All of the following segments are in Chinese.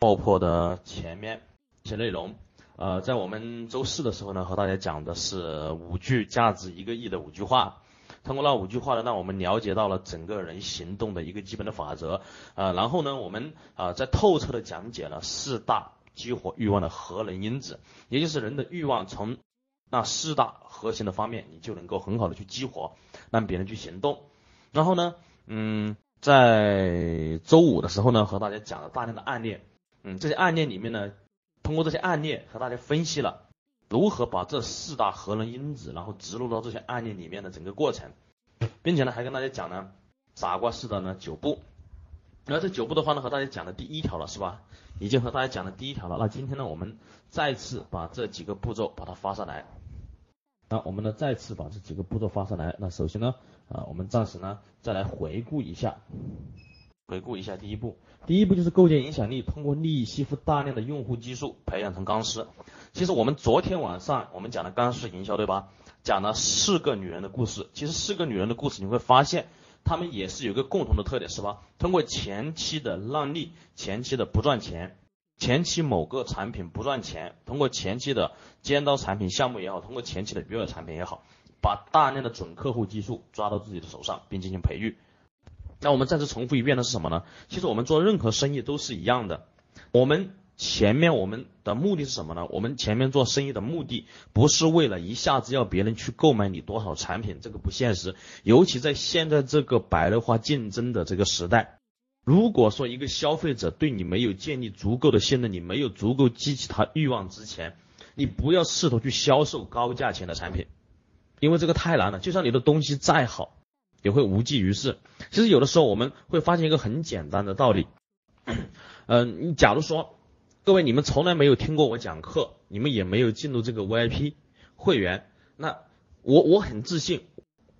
爆破的前面一些内容。呃，在我们周四的时候呢，和大家讲的是五句价值一个亿的五句话。通过那五句话呢，让我们了解到了整个人行动的一个基本的法则。呃，然后呢，我们啊在透彻的讲解了四大激活欲望的核能因子，也就是人的欲望从那四大核心的方面，你就能够很好的去激活，让别人去行动。然后呢，嗯，在周五的时候呢，和大家讲了大量的案例，嗯，这些案例里面呢，通过这些案例和大家分析了如何把这四大核能因子，然后植入到这些案例里面的整个过程，并且呢，还跟大家讲呢，傻瓜式的呢九步。那这九步的话呢，和大家讲的第一条了，是吧？已经和大家讲的第一条了。那今天呢，我们再次把这几个步骤把它发上来。那我们呢，再次把这几个步骤发上来。那首先呢，啊，我们暂时呢，再来回顾一下，回顾一下第一步。第一步就是构建影响力，通过利益吸附大量的用户基数，培养成钢丝。其实我们昨天晚上我们讲的钢丝营销，对吧？讲了四个女人的故事。其实四个女人的故事，你会发现，她们也是有个共同的特点，是吧？通过前期的让利，前期的不赚钱。前期某个产品不赚钱，通过前期的尖刀产品项目也好，通过前期的鱼饵产品也好，把大量的准客户基数抓到自己的手上，并进行培育。那我们再次重复一遍的是什么呢？其实我们做任何生意都是一样的。我们前面我们的目的是什么呢？我们前面做生意的目的不是为了一下子要别人去购买你多少产品，这个不现实。尤其在现在这个白热化竞争的这个时代。如果说一个消费者对你没有建立足够的信任，你没有足够激起他欲望之前，你不要试图去销售高价钱的产品，因为这个太难了。就算你的东西再好，也会无济于事。其实有的时候我们会发现一个很简单的道理，嗯，你假如说各位你们从来没有听过我讲课，你们也没有进入这个 VIP 会员，那我我很自信，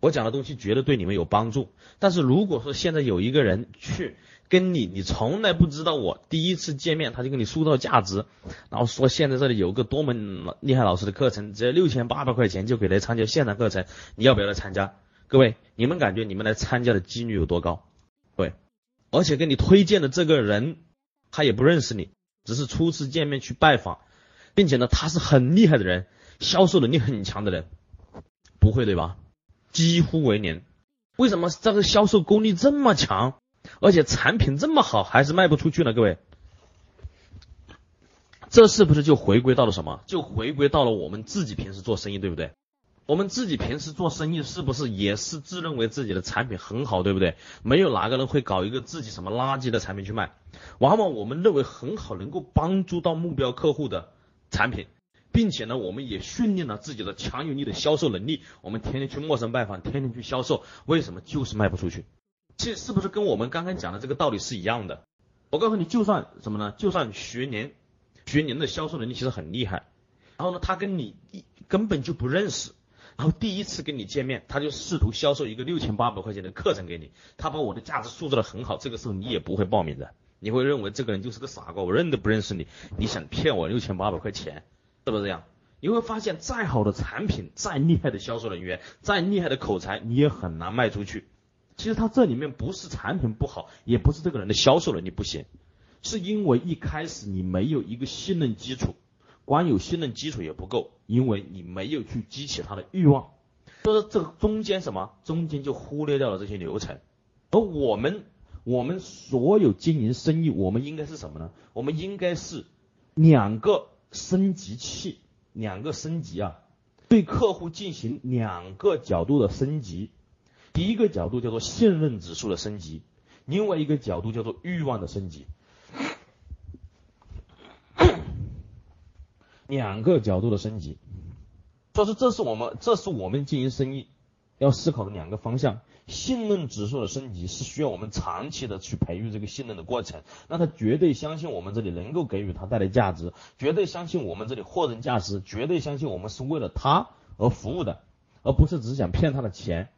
我讲的东西绝对对你们有帮助。但是如果说现在有一个人去，跟你，你从来不知道我第一次见面他就给你塑造价值，然后说现在这里有个多么厉害老师的课程，只要六千八百块钱就可以来参加现场课程，你要不要来参加？各位，你们感觉你们来参加的几率有多高？对，而且给你推荐的这个人他也不认识你，只是初次见面去拜访，并且呢他是很厉害的人，销售能力很强的人，不会对吧？几乎为零。为什么这个销售功力这么强？而且产品这么好，还是卖不出去呢？各位，这是不是就回归到了什么？就回归到了我们自己平时做生意，对不对？我们自己平时做生意是不是也是自认为自己的产品很好，对不对？没有哪个人会搞一个自己什么垃圾的产品去卖。往往我们认为很好，能够帮助到目标客户的产品，并且呢，我们也训练了自己的强有力的销售能力。我们天天去陌生拜访，天天去销售，为什么就是卖不出去？这是不是跟我们刚刚讲的这个道理是一样的？我告诉你，就算什么呢？就算学年，学年的销售能力其实很厉害。然后呢，他跟你根本就不认识，然后第一次跟你见面，他就试图销售一个六千八百块钱的课程给你。他把我的价值塑造的很好，这个时候你也不会报名的，你会认为这个人就是个傻瓜，我认都不认识你，你想骗我六千八百块钱，是不是这样？你会发现，再好的产品，再厉害的销售人员，再厉害的口才，你也很难卖出去。其实他这里面不是产品不好，也不是这个人的销售能力不行，是因为一开始你没有一个信任基础，光有信任基础也不够，因为你没有去激起他的欲望，所以说这个中间什么，中间就忽略掉了这些流程。而我们，我们所有经营生意，我们应该是什么呢？我们应该是两个升级器，两个升级啊，对客户进行两个角度的升级。第一个角度叫做信任指数的升级，另外一个角度叫做欲望的升级，两个角度的升级。所以说，这是我们这是我们经营生意要思考的两个方向。信任指数的升级是需要我们长期的去培育这个信任的过程，让他绝对相信我们这里能够给予他带来价值，绝对相信我们这里货真价实，绝对相信我们是为了他而服务的，而不是只想骗他的钱。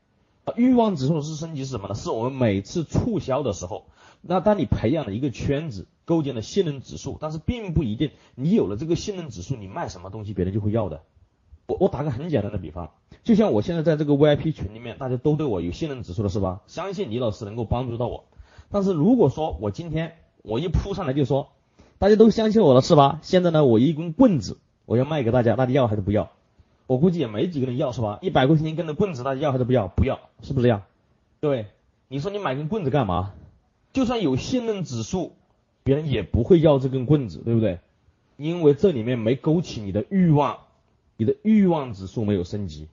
欲望指数是升级是什么呢？是我们每次促销的时候，那当你培养了一个圈子，构建了信任指数，但是并不一定你有了这个信任指数，你卖什么东西别人就会要的。我我打个很简单的比方，就像我现在在这个 VIP 群里面，大家都对我有信任指数了，是吧？相信李老师能够帮助到我。但是如果说我今天我一扑上来就说，大家都相信我了是吧？现在呢，我一根棍子，我要卖给大家，大家要还是不要？我估计也没几个人要是吧？一百块钱一根的棍子，大家要还是不要？不要，是不是这样？对，你说你买根棍子干嘛？就算有信任指数，别人也不会要这根棍子，对不对？因为这里面没勾起你的欲望，你的欲望指数没有升级，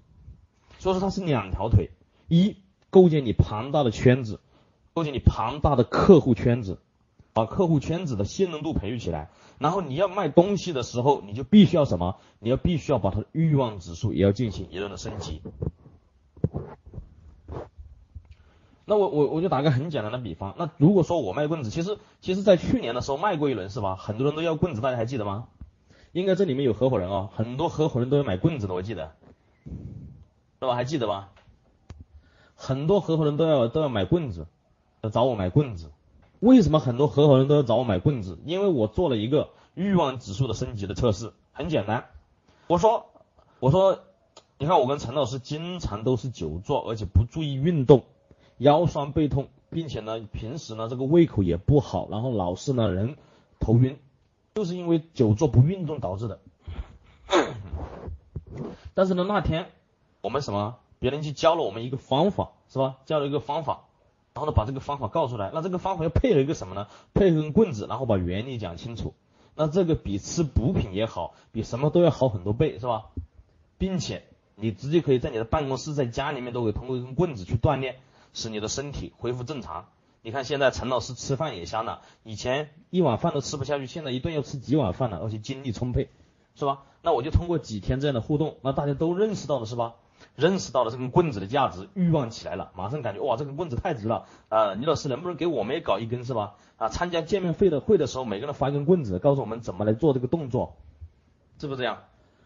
所以说它是两条腿：一构建你庞大的圈子，构建你庞大的客户圈子，把客户圈子的信任度培育起来。然后你要卖东西的时候，你就必须要什么？你要必须要把它的欲望指数也要进行一定的升级。那我我我就打个很简单的比方，那如果说我卖棍子，其实其实在去年的时候卖过一轮是吧？很多人都要棍子，大家还记得吗？应该这里面有合伙人哦，很多合伙人都要买棍子的，我记得，是吧？还记得吧？很多合伙人都要都要买棍子，要找我买棍子。为什么很多合伙人都要找我买棍子？因为我做了一个欲望指数的升级的测试，很简单。我说我说，你看我跟陈老师经常都是久坐，而且不注意运动。腰酸背痛，并且呢，平时呢这个胃口也不好，然后老是呢人头晕，就是因为久坐不运动导致的。但是呢那天我们什么，别人去教了我们一个方法，是吧？教了一个方法，然后呢把这个方法告出来，那这个方法要配合一个什么呢？配合根棍子，然后把原理讲清楚。那这个比吃补品也好，比什么都要好很多倍，是吧？并且你直接可以在你的办公室，在家里面都可以通过一根棍子去锻炼。使你的身体恢复正常。你看现在陈老师吃饭也香了，以前一碗饭都吃不下去，现在一顿要吃几碗饭了，而且精力充沛，是吧？那我就通过几天这样的互动，那大家都认识到了是吧？认识到了这根棍子的价值，欲望起来了，马上感觉哇，这根棍子太值了啊！李老师能不能给我们也搞一根是吧？啊，参加见面会的会的时候，每个人发一根棍子，告诉我们怎么来做这个动作，是不是这样？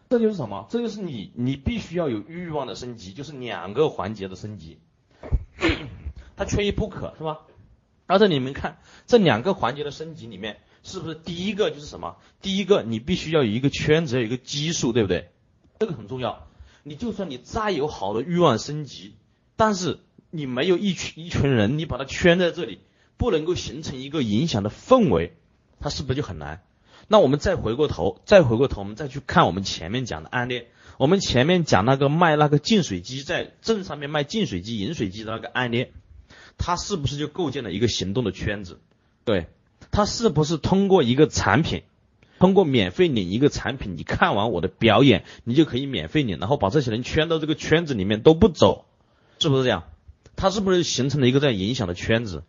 这就是什么？这就是你，你必须要有欲望的升级，就是两个环节的升级。它缺一不可，是吧？而且你们看这两个环节的升级里面，是不是第一个就是什么？第一个你必须要有一个圈子，有一个基数，对不对？这个很重要。你就算你再有好的欲望升级，但是你没有一群一群人，你把它圈在这里，不能够形成一个影响的氛围，它是不是就很难？那我们再回过头，再回过头，我们再去看我们前面讲的案例。我们前面讲那个卖那个净水机，在镇上面卖净水机、饮水机的那个案例，他是不是就构建了一个行动的圈子？对，他是不是通过一个产品，通过免费领一个产品，你看完我的表演，你就可以免费领，然后把这些人圈到这个圈子里面都不走，是不是这样？他是不是形成了一个这样影响的圈子？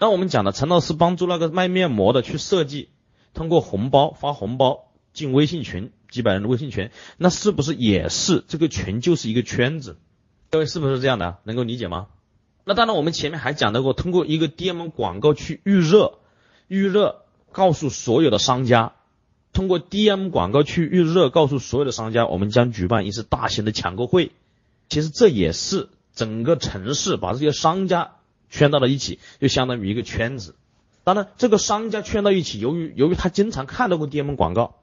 那我们讲的陈老师帮助那个卖面膜的去设计，通过红包发红包进微信群。几百人的微信群，那是不是也是这个群就是一个圈子？各位是不是这样的？能够理解吗？那当然，我们前面还讲到过，通过一个 DM 广告去预热，预热告诉所有的商家，通过 DM 广告去预热告诉所有的商家，我们将举办一次大型的抢购会。其实这也是整个城市把这些商家圈到了一起，就相当于一个圈子。当然，这个商家圈到一起，由于由于他经常看到过 DM 广告。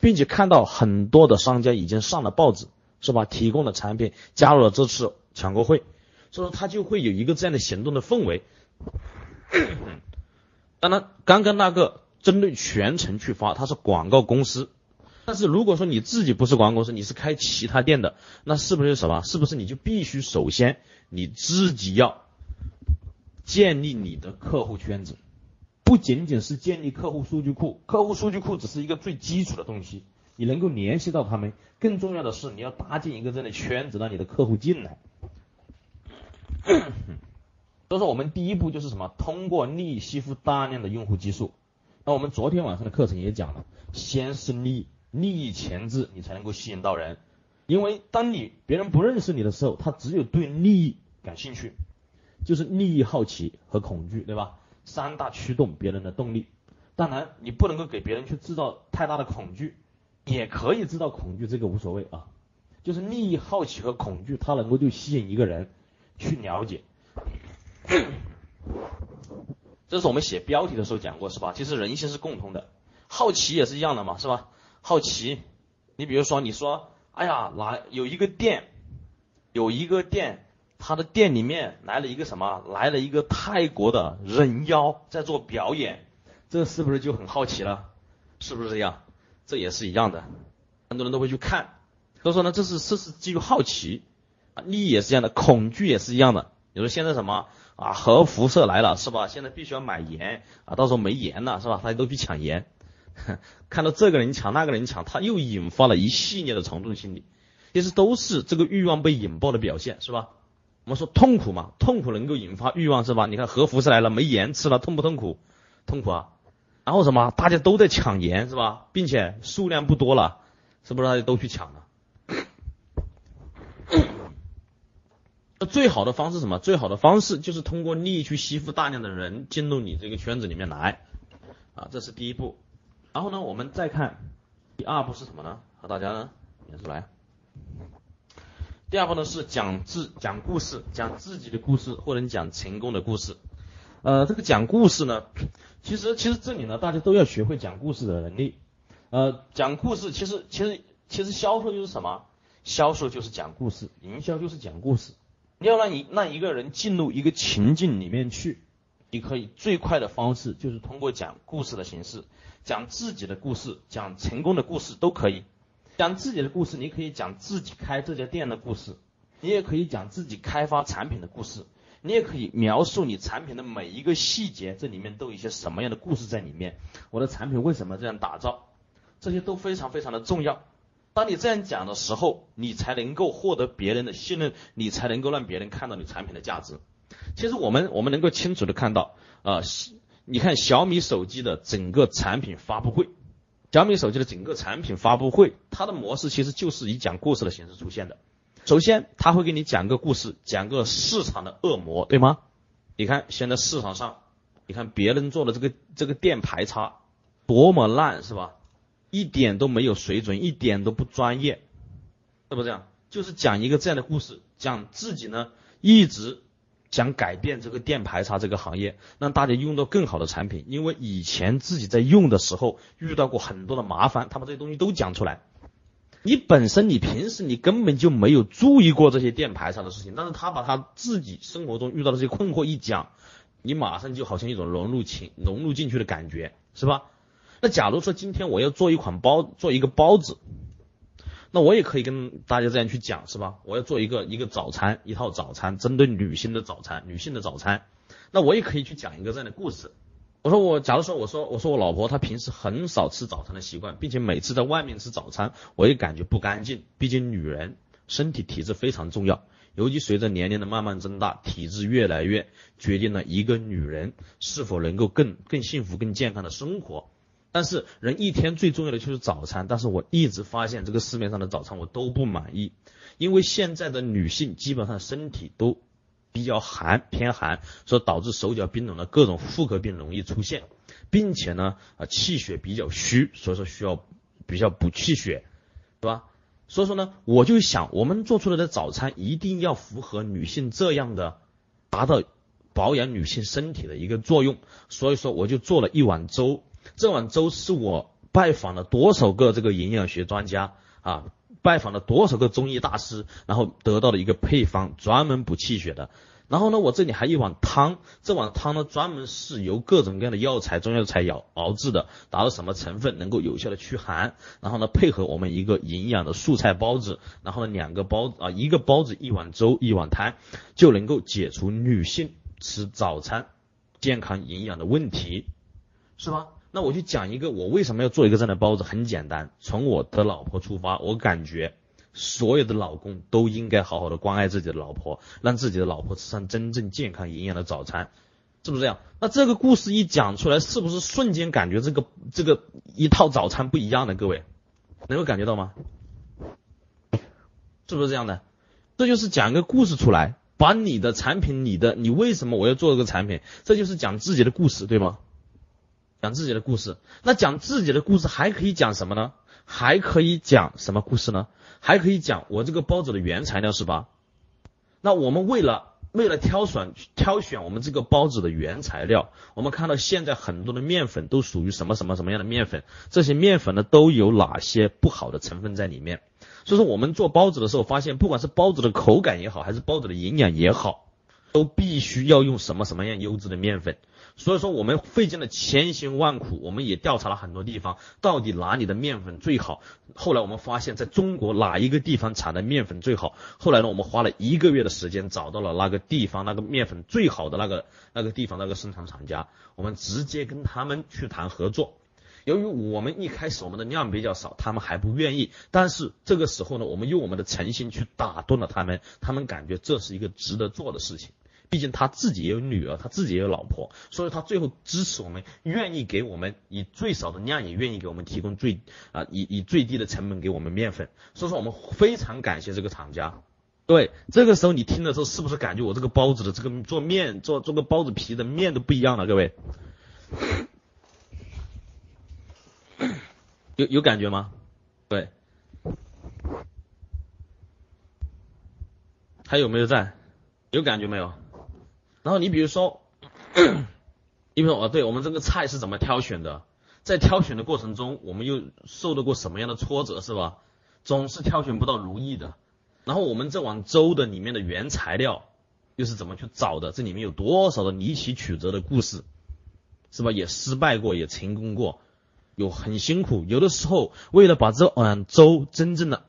并且看到很多的商家已经上了报纸，是吧？提供的产品加入了这次抢购会，所以说他就会有一个这样的行动的氛围。当然，刚刚那个针对全程去发，它是广告公司。但是如果说你自己不是广告公司，你是开其他店的，那是不是什么？是不是你就必须首先你自己要建立你的客户圈子？不仅仅是建立客户数据库，客户数据库只是一个最基础的东西，你能够联系到他们。更重要的是，你要搭建一个这样的圈子，让你的客户进来。所以说，我们第一步就是什么？通过利益吸附大量的用户基数。那我们昨天晚上的课程也讲了，先是利，利益前置，你才能够吸引到人。因为当你别人不认识你的时候，他只有对利益感兴趣，就是利益好奇和恐惧，对吧？三大驱动别人的动力，当然你不能够给别人去制造太大的恐惧，也可以制造恐惧，这个无所谓啊。就是利益、好奇和恐惧，它能够就吸引一个人去了解。这是我们写标题的时候讲过，是吧？其实人性是共通的，好奇也是一样的嘛，是吧？好奇，你比如说你说，哎呀，哪有一个店，有一个店。他的店里面来了一个什么？来了一个泰国的人妖在做表演，这是不是就很好奇了？是不是这样？这也是一样的，很多人都会去看。所以说呢，这是这是基于好奇啊，利益也是一样的，恐惧也是一样的。比如说现在什么啊，核辐射来了是吧？现在必须要买盐啊，到时候没盐了是吧？大家都去抢盐，看到这个人抢那个人抢，他又引发了一系列的从众心理，其实都是这个欲望被引爆的表现是吧？我们说痛苦嘛，痛苦能够引发欲望是吧？你看核辐射来了，没盐吃了，痛不痛苦？痛苦啊！然后什么？大家都在抢盐是吧？并且数量不多了，是不是大家都去抢了？那最好的方式什么？最好的方式就是通过利益去吸附大量的人进入你这个圈子里面来，啊，这是第一步。然后呢，我们再看第二步是什么呢？和大家呢念出来。第二步呢是讲自讲故事，讲自己的故事或者讲成功的故事。呃，这个讲故事呢，其实其实这里呢，大家都要学会讲故事的能力。呃，讲故事其实其实其实销售就是什么？销售就是讲故事，营销就是讲故事。你要让你让一个人进入一个情境里面去，你可以最快的方式就是通过讲故事的形式，讲自己的故事，讲成功的故事都可以。讲自己的故事，你可以讲自己开这家店的故事，你也可以讲自己开发产品的故事，你也可以描述你产品的每一个细节，这里面都有一些什么样的故事在里面。我的产品为什么这样打造？这些都非常非常的重要。当你这样讲的时候，你才能够获得别人的信任，你才能够让别人看到你产品的价值。其实我们我们能够清楚的看到，啊，你看小米手机的整个产品发布会，小米手机的整个产品发布会，它的模式其实就是以讲故事的形式出现的。首先，他会给你讲个故事，讲个市场的恶魔，对吗？你看现在市场上，你看别人做的这个这个电排插多么烂，是吧？一点都没有水准，一点都不专业，是不是这样？就是讲一个这样的故事，讲自己呢一直想改变这个电排插这个行业，让大家用到更好的产品。因为以前自己在用的时候遇到过很多的麻烦，他把这些东西都讲出来。你本身你平时你根本就没有注意过这些电排插的事情，但是他把他自己生活中遇到的这些困惑一讲，你马上就好像一种融入情融入进去的感觉，是吧？那假如说今天我要做一款包，做一个包子，那我也可以跟大家这样去讲，是吧？我要做一个一个早餐，一套早餐，针对女性的早餐，女性的早餐，那我也可以去讲一个这样的故事。我说我，假如说我说我说我老婆她平时很少吃早餐的习惯，并且每次在外面吃早餐，我也感觉不干净。毕竟女人身体体质非常重要，尤其随着年龄的慢慢增大，体质越来越决定了一个女人是否能够更更幸福、更健康的生活。但是人一天最重要的就是早餐，但是我一直发现这个市面上的早餐我都不满意，因为现在的女性基本上身体都比较寒偏寒，所以导致手脚冰冷的各种妇科病容易出现，并且呢啊气血比较虚，所以说需要比较补气血，对吧？所以说呢我就想我们做出来的早餐一定要符合女性这样的，达到保养女性身体的一个作用，所以说我就做了一碗粥。这碗粥是我拜访了多少个这个营养学专家啊，拜访了多少个中医大师，然后得到的一个配方，专门补气血的。然后呢，我这里还一碗汤，这碗汤呢专门是由各种各样的药材、中药材熬熬制的，达到什么成分能够有效的驱寒。然后呢，配合我们一个营养的素菜包子，然后呢两个包啊一个包子一碗粥一碗汤，就能够解除女性吃早餐健康营养的问题，是吧？那我就讲一个，我为什么要做一个这样的包子？很简单，从我的老婆出发，我感觉所有的老公都应该好好的关爱自己的老婆，让自己的老婆吃上真正健康营养的早餐，是不是这样？那这个故事一讲出来，是不是瞬间感觉这个这个一套早餐不一样的？各位能够感觉到吗？是不是这样的？这就是讲一个故事出来，把你的产品，你的你为什么我要做这个产品？这就是讲自己的故事，对吗？讲自己的故事，那讲自己的故事还可以讲什么呢？还可以讲什么故事呢？还可以讲我这个包子的原材料是吧？那我们为了为了挑选挑选我们这个包子的原材料，我们看到现在很多的面粉都属于什么什么什么样的面粉？这些面粉呢都有哪些不好的成分在里面？所以说我们做包子的时候发现，不管是包子的口感也好，还是包子的营养也好，都必须要用什么什么样优质的面粉。所以说我们费尽了千辛万苦，我们也调查了很多地方，到底哪里的面粉最好？后来我们发现，在中国哪一个地方产的面粉最好？后来呢，我们花了一个月的时间找到了那个地方那个面粉最好的那个那个地方那个生产厂家，我们直接跟他们去谈合作。由于我们一开始我们的量比较少，他们还不愿意。但是这个时候呢，我们用我们的诚心去打动了他们，他们感觉这是一个值得做的事情。毕竟他自己也有女儿，他自己也有老婆，所以他最后支持我们，愿意给我们以最少的量，也愿意给我们提供最啊以以最低的成本给我们面粉。所以说我们非常感谢这个厂家。对，这个时候你听的时候，是不是感觉我这个包子的这个做面做做个包子皮的面都不一样了？各位。有有感觉吗？对，还有没有在？有感觉没有？然后你比如说，你比如说哦，对我们这个菜是怎么挑选的？在挑选的过程中，我们又受到过什么样的挫折，是吧？总是挑选不到如意的。然后我们这碗粥的里面的原材料又是怎么去找的？这里面有多少的离奇曲折的故事，是吧？也失败过，也成功过。有很辛苦，有的时候为了把这碗粥真正的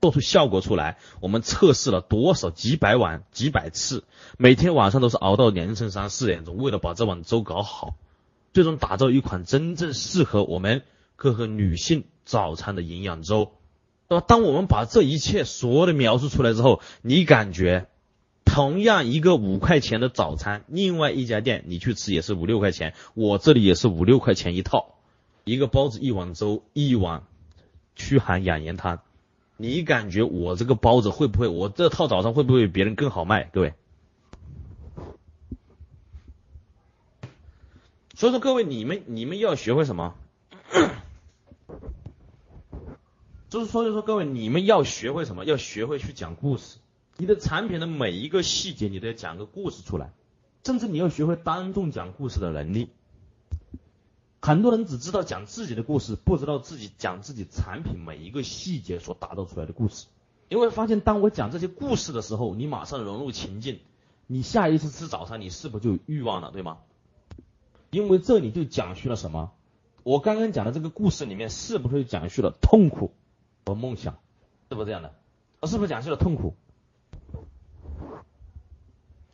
做出效果出来，我们测试了多少几百碗、几百次，每天晚上都是熬到凌晨三四点钟，为了把这碗粥搞好，最终打造一款真正适合我们各个女性早餐的营养粥，那么？当我们把这一切所有的描述出来之后，你感觉同样一个五块钱的早餐，另外一家店你去吃也是五六块钱，我这里也是五六块钱一套。一个包子，一碗粥，一碗驱寒养颜汤。你感觉我这个包子会不会？我这套早餐会不会比别人更好卖？各位，所以说各位，你们你们要学会什么？就是所以说各位，你们要学会什么？要学会去讲故事。你的产品的每一个细节，你都要讲个故事出来，甚至你要学会当众讲故事的能力。很多人只知道讲自己的故事，不知道自己讲自己产品每一个细节所打造出来的故事。你会发现，当我讲这些故事的时候，你马上融入情境，你下一次吃早餐，你是不是就有欲望了，对吗？因为这里就讲述了什么？我刚刚讲的这个故事里面，是不是讲述了痛苦和梦想？是不是这样的？是不是讲述了痛苦？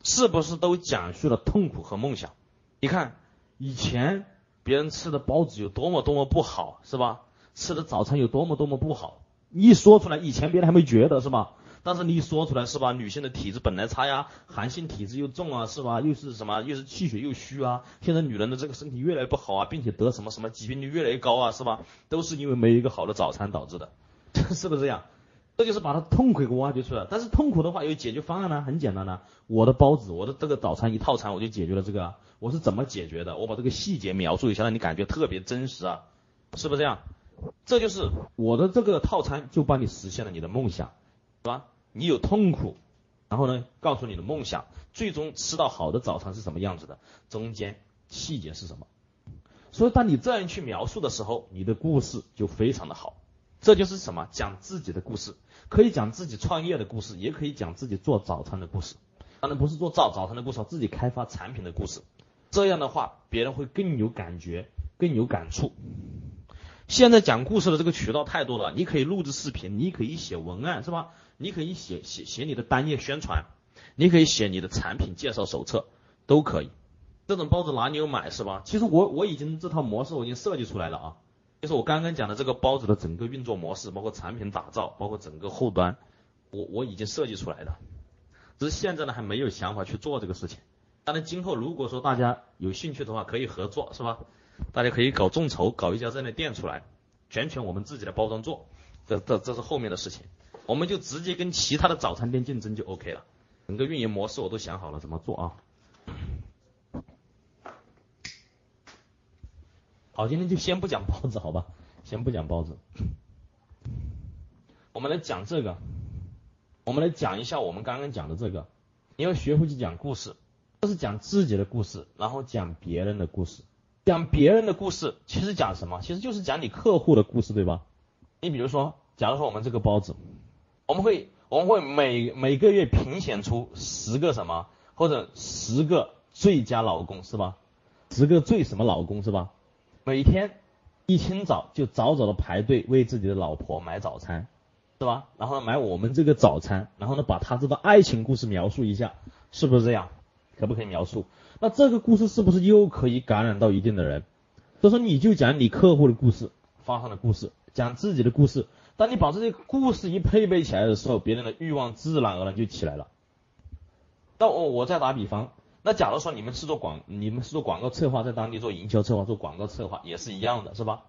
是不是都讲述了痛苦和梦想？你看以前。别人吃的包子有多么多么不好，是吧？吃的早餐有多么多么不好，你一说出来，以前别人还没觉得，是吧？但是你一说出来，是吧？女性的体质本来差呀，寒性体质又重啊，是吧？又是什么？又是气血又虚啊。现在女人的这个身体越来越不好啊，并且得什么什么疾病率越来越高啊，是吧？都是因为没有一个好的早餐导致的，是不是这样？这就是把他痛苦给挖掘出来。但是痛苦的话有解决方案呢，很简单呢。我的包子，我的这个早餐一套餐，我就解决了这个。我是怎么解决的？我把这个细节描述一下，让你感觉特别真实啊，是不是这样？这就是我的这个套餐，就帮你实现了你的梦想，是吧？你有痛苦，然后呢，告诉你的梦想，最终吃到好的早餐是什么样子的？中间细节是什么？所以当你这样去描述的时候，你的故事就非常的好。这就是什么？讲自己的故事，可以讲自己创业的故事，也可以讲自己做早餐的故事。当然不是做早早餐的故事，自己开发产品的故事。这样的话，别人会更有感觉，更有感触。现在讲故事的这个渠道太多了，你可以录制视频，你可以写文案，是吧？你可以写写写你的单页宣传，你可以写你的产品介绍手册，都可以。这种包子哪里有买，是吧？其实我我已经这套模式我已经设计出来了啊，就是我刚刚讲的这个包子的整个运作模式，包括产品打造，包括整个后端，我我已经设计出来的，只是现在呢还没有想法去做这个事情。当然，今后如果说大家有兴趣的话，可以合作，是吧？大家可以搞众筹，搞一家这样的店出来，全权我们自己的包装做，这这这是后面的事情，我们就直接跟其他的早餐店竞争就 OK 了。整个运营模式我都想好了怎么做啊。好，今天就先不讲包子，好吧？先不讲包子，我们来讲这个，我们来讲一下我们刚刚讲的这个，你要学会去讲故事。这是讲自己的故事，然后讲别人的故事。讲别人的故事，其实讲什么？其实就是讲你客户的故事，对吧？你比如说，假如说我们这个包子，我们会我们会每每个月评选出十个什么，或者十个最佳老公，是吧？十个最什么老公是吧？每天一清早就早早的排队为自己的老婆买早餐，是吧？然后呢买我们这个早餐，然后呢把他这个爱情故事描述一下，是不是这样？可不可以描述？那这个故事是不是又可以感染到一定的人？所以说你就讲你客户的故事，发生的故事，讲自己的故事。当你把这些故事一配备起来的时候，别人的欲望自然而然就起来了。那我我再打比方，那假如说你们是做广，你们是做广告策划，在当地做营销策划，做广告策划也是一样的，是吧？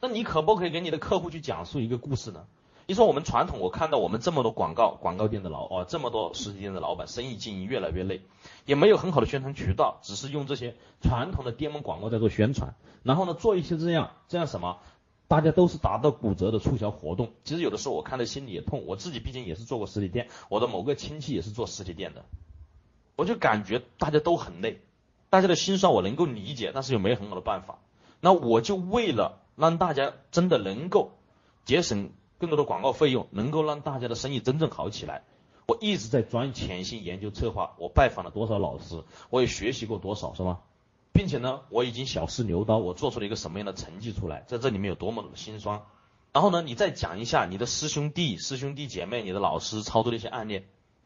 那你可不可以给你的客户去讲述一个故事呢？你说我们传统，我看到我们这么多广告广告店的老哦，这么多实体店的老板，生意经营越来越累，也没有很好的宣传渠道，只是用这些传统的店门广告在做宣传，然后呢做一些这样这样什么，大家都是达到骨折的促销活动。其实有的时候我看的心里也痛，我自己毕竟也是做过实体店，我的某个亲戚也是做实体店的，我就感觉大家都很累，大家的心酸我能够理解，但是又没有很好的办法。那我就为了让大家真的能够节省。更多的广告费用能够让大家的生意真正好起来。我一直在专潜心研究策划，我拜访了多少老师，我也学习过多少，是吗？并且呢，我已经小试牛刀，我做出了一个什么样的成绩出来，在这里面有多么的心酸。然后呢，你再讲一下你的师兄弟、师兄弟姐妹、你的老师操作的一些案例，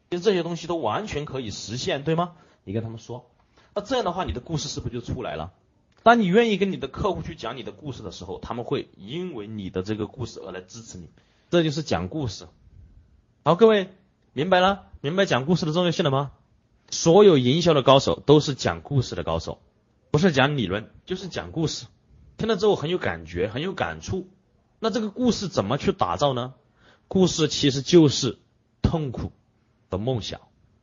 其实这些东西都完全可以实现，对吗？你跟他们说，那这样的话，你的故事是不是就出来了？当你愿意跟你的客户去讲你的故事的时候，他们会因为你的这个故事而来支持你。这就是讲故事。好，各位明白了，明白讲故事的重要性了吗？所有营销的高手都是讲故事的高手，不是讲理论，就是讲故事。听了之后很有感觉，很有感触。那这个故事怎么去打造呢？故事其实就是痛苦的梦想。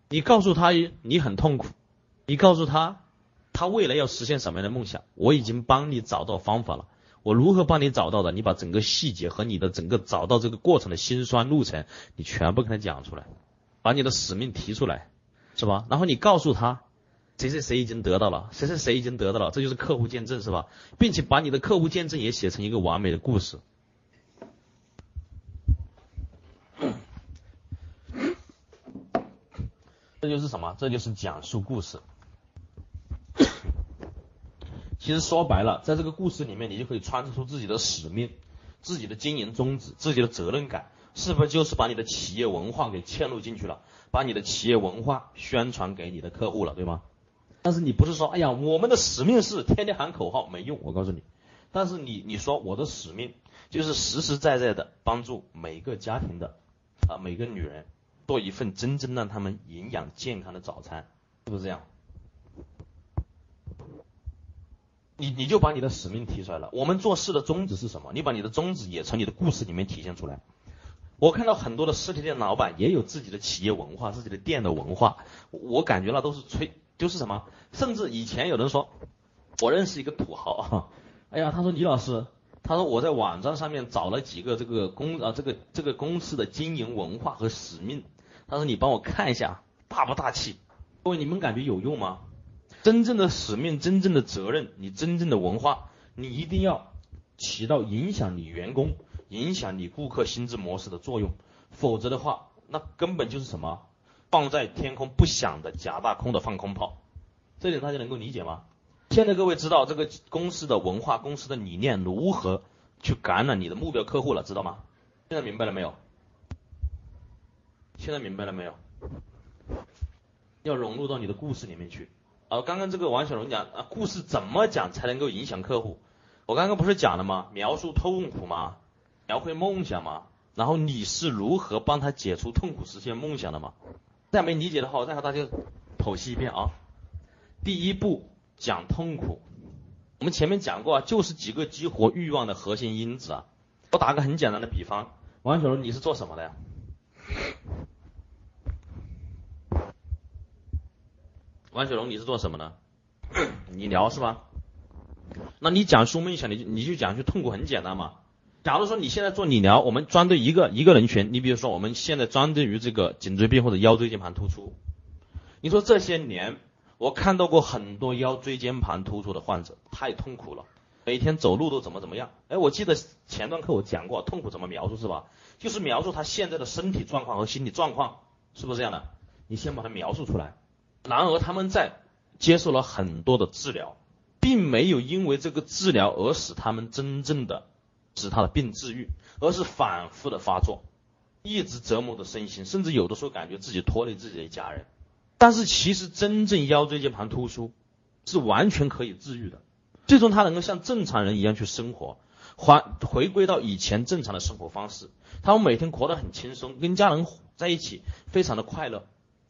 你告诉他你很痛苦，你告诉他。他未来要实现什么样的梦想？我已经帮你找到方法了。我如何帮你找到的？你把整个细节和你的整个找到这个过程的辛酸路程，你全部跟他讲出来，把你的使命提出来，是吧？然后你告诉他，谁谁谁已经得到了，谁谁谁已经得到了，这就是客户见证，是吧？并且把你的客户见证也写成一个完美的故事。这就是什么？这就是讲述故事。其实说白了，在这个故事里面，你就可以穿插出自己的使命、自己的经营宗旨、自己的责任感，是不是就是把你的企业文化给嵌入进去了，把你的企业文化宣传给你的客户了，对吗？但是你不是说，哎呀，我们的使命是天天喊口号没用，我告诉你。但是你你说我的使命就是实实在在的帮助每个家庭的啊每个女人做一份真正让他们营养健康的早餐，是不是这样？你你就把你的使命提出来了。我们做事的宗旨是什么？你把你的宗旨也从你的故事里面体现出来。我看到很多的实体店老板也有自己的企业文化，自己的店的文化。我感觉那都是吹，就是什么？甚至以前有人说，我认识一个土豪，哎呀，他说李老师，他说我在网站上面找了几个这个公啊这个这个公司的经营文化和使命，他说你帮我看一下，大不大气？各位你们感觉有用吗？真正的使命，真正的责任，你真正的文化，你一定要起到影响你员工、影响你顾客心智模式的作用，否则的话，那根本就是什么放在天空不响的假大空的放空炮，这点大家能够理解吗？现在各位知道这个公司的文化、公司的理念如何去感染你的目标客户了，知道吗？现在明白了没有？现在明白了没有？要融入到你的故事里面去。啊，刚刚这个王小龙讲啊，故事怎么讲才能够影响客户？我刚刚不是讲了吗？描述痛苦吗？描绘梦想吗？然后你是如何帮他解除痛苦、实现梦想的吗？再没理解的话，我再和大家剖析一遍啊。第一步讲痛苦，我们前面讲过啊，就是几个激活欲望的核心因子啊。我打个很简单的比方，王小龙，你是做什么的呀？王小龙，你是做什么呢？你聊是吧？那你讲述梦想，你就你就讲去痛苦很简单嘛。假如说你现在做理疗，我们专对一个一个人群，你比如说我们现在专对于这个颈椎病或者腰椎间盘突出。你说这些年我看到过很多腰椎间盘突出的患者，太痛苦了，每天走路都怎么怎么样。哎，我记得前段课我讲过痛苦怎么描述是吧？就是描述他现在的身体状况和心理状况，是不是这样的？你先把它描述出来。然而他们在接受了很多的治疗，并没有因为这个治疗而使他们真正的使他的病治愈，而是反复的发作，一直折磨的身心，甚至有的时候感觉自己拖累自己的家人。但是其实真正腰椎间盘突出是完全可以治愈的，最终他能够像正常人一样去生活，还回归到以前正常的生活方式。他们每天活得很轻松，跟家人在一起非常的快乐。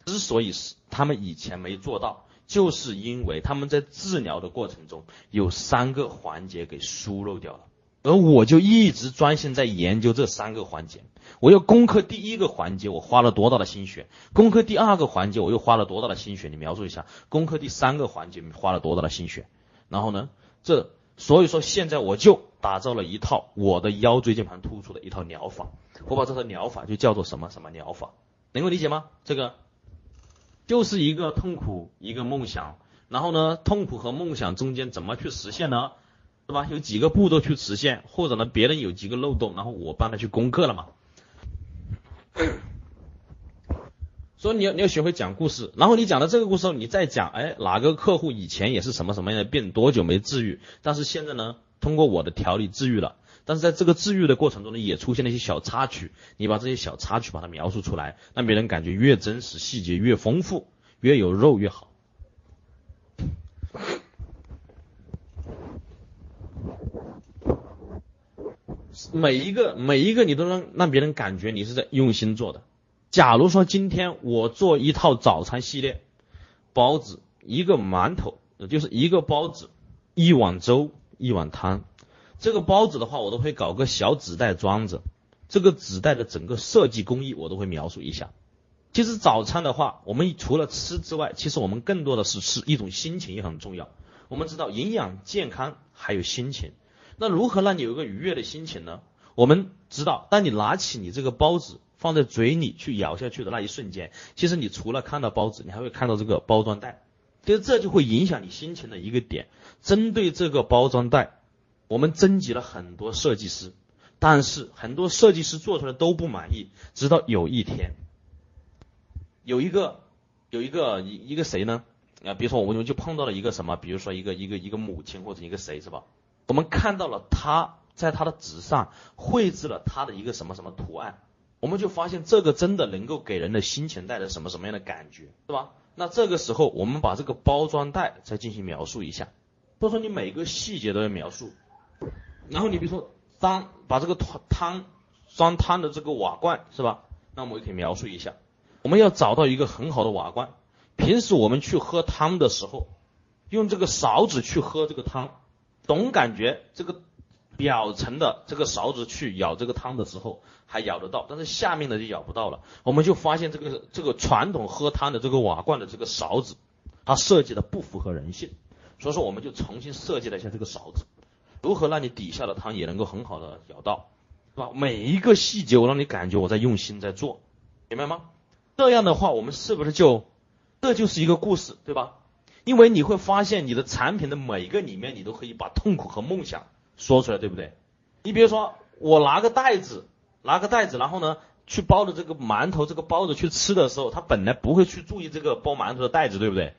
之所以是他们以前没做到，就是因为他们在治疗的过程中有三个环节给疏漏掉了，而我就一直专心在研究这三个环节。我要攻克第一个环节，我花了多大的心血；攻克第二个环节，我又花了多大的心血？你描述一下，攻克第三个环节花了多大的心血？然后呢，这所以说现在我就打造了一套我的腰椎间盘突出的一套疗法。我把这套疗法就叫做什么什么疗法，能够理解吗？这个就是一个痛苦，一个梦想。然后呢，痛苦和梦想中间怎么去实现呢？对吧？有几个步骤去实现，或者呢，别人有几个漏洞，然后我帮他去攻克了嘛。所以你要你要学会讲故事，然后你讲到这个故事后，你再讲，哎，哪个客户以前也是什么什么样的病，多久没治愈，但是现在呢，通过我的调理治愈了。但是在这个治愈的过程中呢，也出现了一些小插曲。你把这些小插曲把它描述出来，让别人感觉越真实，细节越丰富，越有肉越好。每一个每一个你都能让别人感觉你是在用心做的。假如说今天我做一套早餐系列，包子一个馒头，就是一个包子，一碗粥，一碗汤。这个包子的话，我都会搞个小纸袋装着。这个纸袋的整个设计工艺，我都会描述一下。其实早餐的话，我们除了吃之外，其实我们更多的是吃一种心情也很重要。我们知道营养、健康还有心情。那如何让你有一个愉悦的心情呢？我们知道，当你拿起你这个包子放在嘴里去咬下去的那一瞬间，其实你除了看到包子，你还会看到这个包装袋。其实这就会影响你心情的一个点。针对这个包装袋。我们征集了很多设计师，但是很多设计师做出来都不满意。直到有一天，有一个有一个一一个谁呢？啊，比如说我们就碰到了一个什么，比如说一个一个一个母亲或者一个谁是吧？我们看到了他在他的纸上绘制了他的一个什么什么图案，我们就发现这个真的能够给人的心情带来什么什么样的感觉，是吧？那这个时候我们把这个包装袋再进行描述一下，或者说你每个细节都要描述。然后你比如说当把这个汤汤装汤的这个瓦罐是吧？那我们可以描述一下，我们要找到一个很好的瓦罐。平时我们去喝汤的时候，用这个勺子去喝这个汤，总感觉这个表层的这个勺子去舀这个汤的时候还舀得到，但是下面的就舀不到了。我们就发现这个这个传统喝汤的这个瓦罐的这个勺子，它设计的不符合人性，所以说我们就重新设计了一下这个勺子。如何让你底下的汤也能够很好的舀到，是吧？每一个细节我让你感觉我在用心在做，明白吗？这样的话，我们是不是就这就是一个故事，对吧？因为你会发现你的产品的每一个里面，你都可以把痛苦和梦想说出来，对不对？你比如说，我拿个袋子，拿个袋子，然后呢，去包的这个馒头，这个包子去吃的时候，他本来不会去注意这个包馒头的袋子，对不对？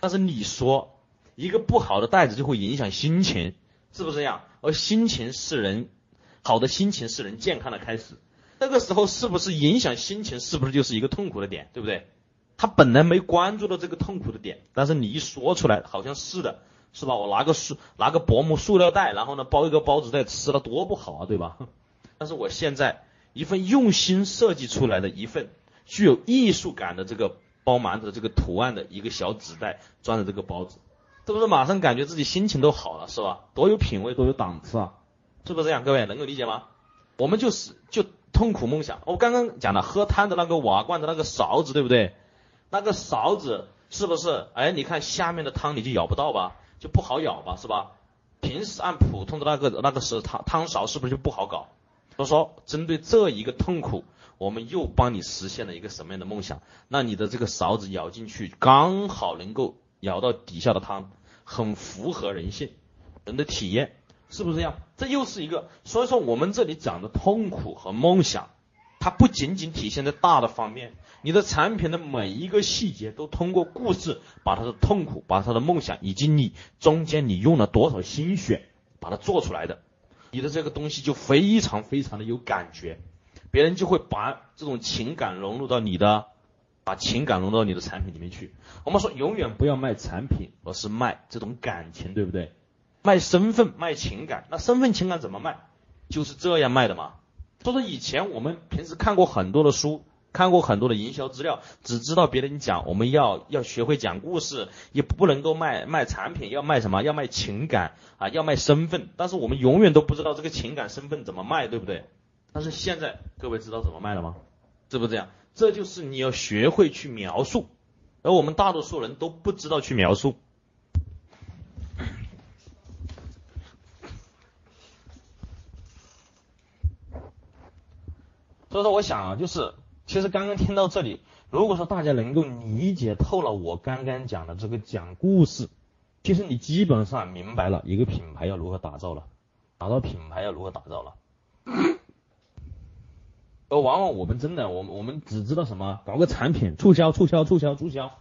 但是你说一个不好的袋子就会影响心情。是不是这样？而心情是人好的心情是人健康的开始。这个时候是不是影响心情？是不是就是一个痛苦的点？对不对？他本来没关注到这个痛苦的点，但是你一说出来，好像是的，是吧？我拿个塑拿个薄膜塑料袋，然后呢包一个包子袋吃了多不好啊，对吧？但是我现在一份用心设计出来的一份具有艺术感的这个包馒头的这个图案的一个小纸袋，装着这个包子。是不是马上感觉自己心情都好了，是吧？多有品味，多有档次啊！是不是这样？各位能够理解吗？我们就是就痛苦梦想。我刚刚讲了喝汤的那个瓦罐的那个勺子，对不对？那个勺子是不是？哎，你看下面的汤你就舀不到吧，就不好舀吧，是吧？平时按普通的那个那个是汤汤勺，是不是就不好搞？所以说，针对这一个痛苦，我们又帮你实现了一个什么样的梦想？那你的这个勺子舀进去，刚好能够。舀到底下的汤，很符合人性，人的体验是不是这样？这又是一个，所以说我们这里讲的痛苦和梦想，它不仅仅体现在大的方面，你的产品的每一个细节都通过故事，把他的痛苦、把他的梦想，以及你中间你用了多少心血把它做出来的，你的这个东西就非常非常的有感觉，别人就会把这种情感融入到你的，把情感融到你的产品里面去。我们说永远不要卖产品，而是卖这种感情，对不对？卖身份、卖情感，那身份情感怎么卖？就是这样卖的嘛。所以说以前我们平时看过很多的书，看过很多的营销资料，只知道别人讲我们要要学会讲故事，也不能够卖卖产品，要卖什么？要卖情感啊，要卖身份。但是我们永远都不知道这个情感身份怎么卖，对不对？但是现在各位知道怎么卖了吗？是不是这样？这就是你要学会去描述，而我们大多数人都不知道去描述。所以说，我想啊，就是其实刚刚听到这里，如果说大家能够理解透了我刚刚讲的这个讲故事，其实你基本上明白了一个品牌要如何打造了，打造品牌要如何打造了。而往往我们真的，我们我们只知道什么，搞个产品促销、促销、促销、促销，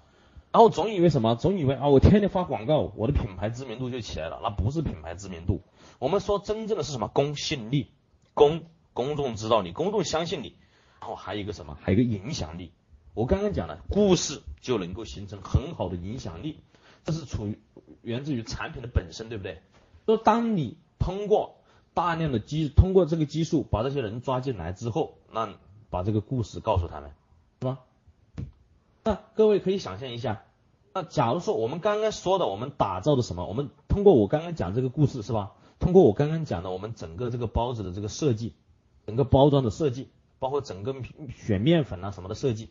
然后总以为什么，总以为啊，我天天发广告，我的品牌知名度就起来了。那不是品牌知名度，我们说真正的是什么？公信力，公。公众知道你，公众相信你，然后还有一个什么？还有一个影响力。我刚刚讲了，故事就能够形成很好的影响力，这是处于源自于产品的本身，对不对？说当你通过大量的基，通过这个基数把这些人抓进来之后，那把这个故事告诉他们，是吧？那各位可以想象一下，那假如说我们刚刚说的，我们打造的什么？我们通过我刚刚讲这个故事，是吧？通过我刚刚讲的，我们整个这个包子的这个设计。整个包装的设计，包括整个选面粉啊什么的设计，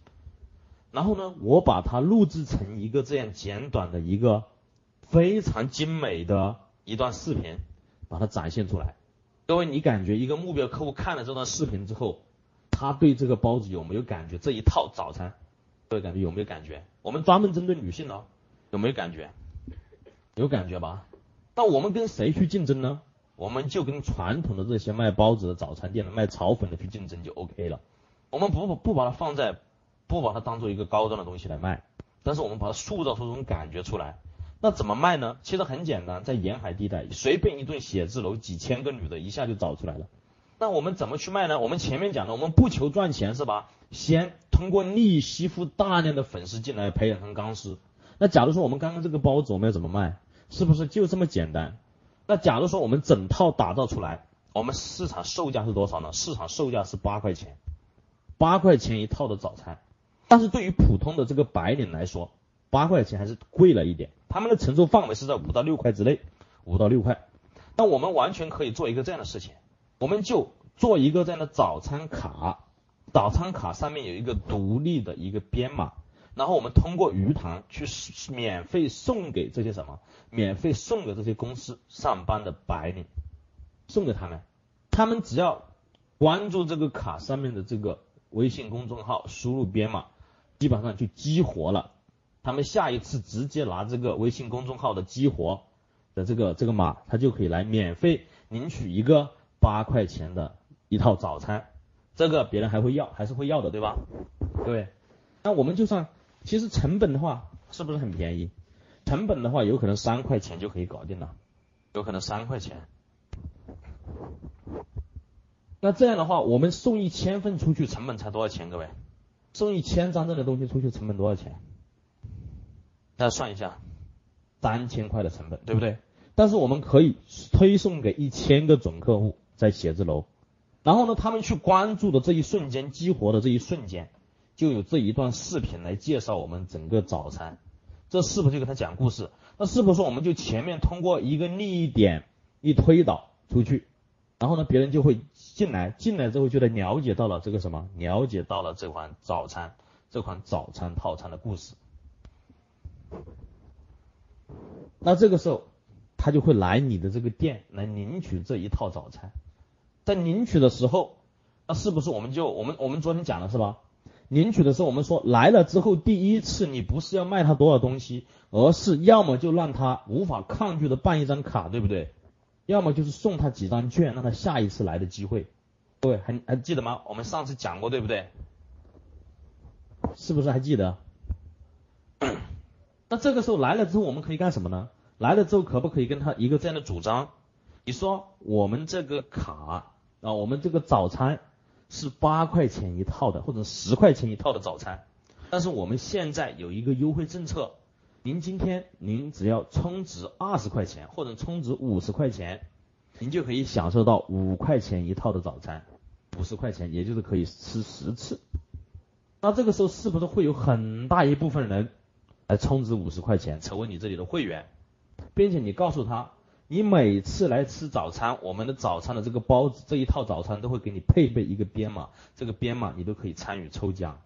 然后呢，我把它录制成一个这样简短的一个非常精美的一段视频，把它展现出来。各位，你感觉一个目标客户看了这段视频之后，他对这个包子有没有感觉？这一套早餐，各位感觉有没有感觉？我们专门针对女性哦，有没有感觉？有感觉吧？那我们跟谁去竞争呢？我们就跟传统的这些卖包子的早餐店的卖炒粉的去竞争就 OK 了。我们不不把它放在，不把它当做一个高端的东西来卖，但是我们把它塑造出这种感觉出来。那怎么卖呢？其实很简单，在沿海地带，随便一栋写字楼，几千个女的，一下就找出来了。那我们怎么去卖呢？我们前面讲的，我们不求赚钱是吧？先通过利益吸附大量的粉丝进来，培养成钢丝。那假如说我们刚刚这个包子，我们要怎么卖？是不是就这么简单？那假如说我们整套打造出来，我们市场售价是多少呢？市场售价是八块钱，八块钱一套的早餐。但是对于普通的这个白领来说，八块钱还是贵了一点。他们的承受范围是在五到六块之内，五到六块。那我们完全可以做一个这样的事情，我们就做一个这样的早餐卡，早餐卡上面有一个独立的一个编码。然后我们通过鱼塘去免费送给这些什么？免费送给这些公司上班的白领，送给他们，他们只要关注这个卡上面的这个微信公众号，输入编码，基本上就激活了。他们下一次直接拿这个微信公众号的激活的这个这个码，他就可以来免费领取一个八块钱的一套早餐。这个别人还会要，还是会要的，对吧？各位，那我们就算。其实成本的话是不是很便宜？成本的话有可能三块钱就可以搞定了，有可能三块钱。那这样的话，我们送一千份出去，成本才多少钱？各位，送一千张这个东西出去，成本多少钱？大家算一下，三千块的成本，对不对？但是我们可以推送给一千个准客户在写字楼，然后呢，他们去关注的这一瞬间，激活的这一瞬间。就有这一段视频来介绍我们整个早餐，这是不是就给他讲故事？那是不是我们就前面通过一个利益点一推导出去，然后呢，别人就会进来，进来之后就得了解到了这个什么？了解到了这款早餐，这款早餐套餐的故事。那这个时候他就会来你的这个店来领取这一套早餐，在领取的时候，那是不是我们就我们我们昨天讲了是吧？领取的时候，我们说来了之后，第一次你不是要卖他多少东西，而是要么就让他无法抗拒的办一张卡，对不对？要么就是送他几张券，让他下一次来的机会。各位还还记得吗？我们上次讲过，对不对？是不是还记得？那这个时候来了之后，我们可以干什么呢？来了之后，可不可以跟他一个这样的主张？你说我们这个卡啊，我们这个早餐是八块钱一套的，或者十块钱一套的早餐，但是我们现在有一个优惠政策，您今天您只要充值二十块钱，或者充值五十块钱，您就可以享受到五块钱一套的早餐，五十块钱，也就是可以吃十次。那这个时候是不是会有很大一部分人来充值五十块钱成为你这里的会员，并且你告诉他，你每次来吃早餐，我们的早餐的这个包子这一套早餐都会给你配备一个编码，这个编码你都可以参与抽奖，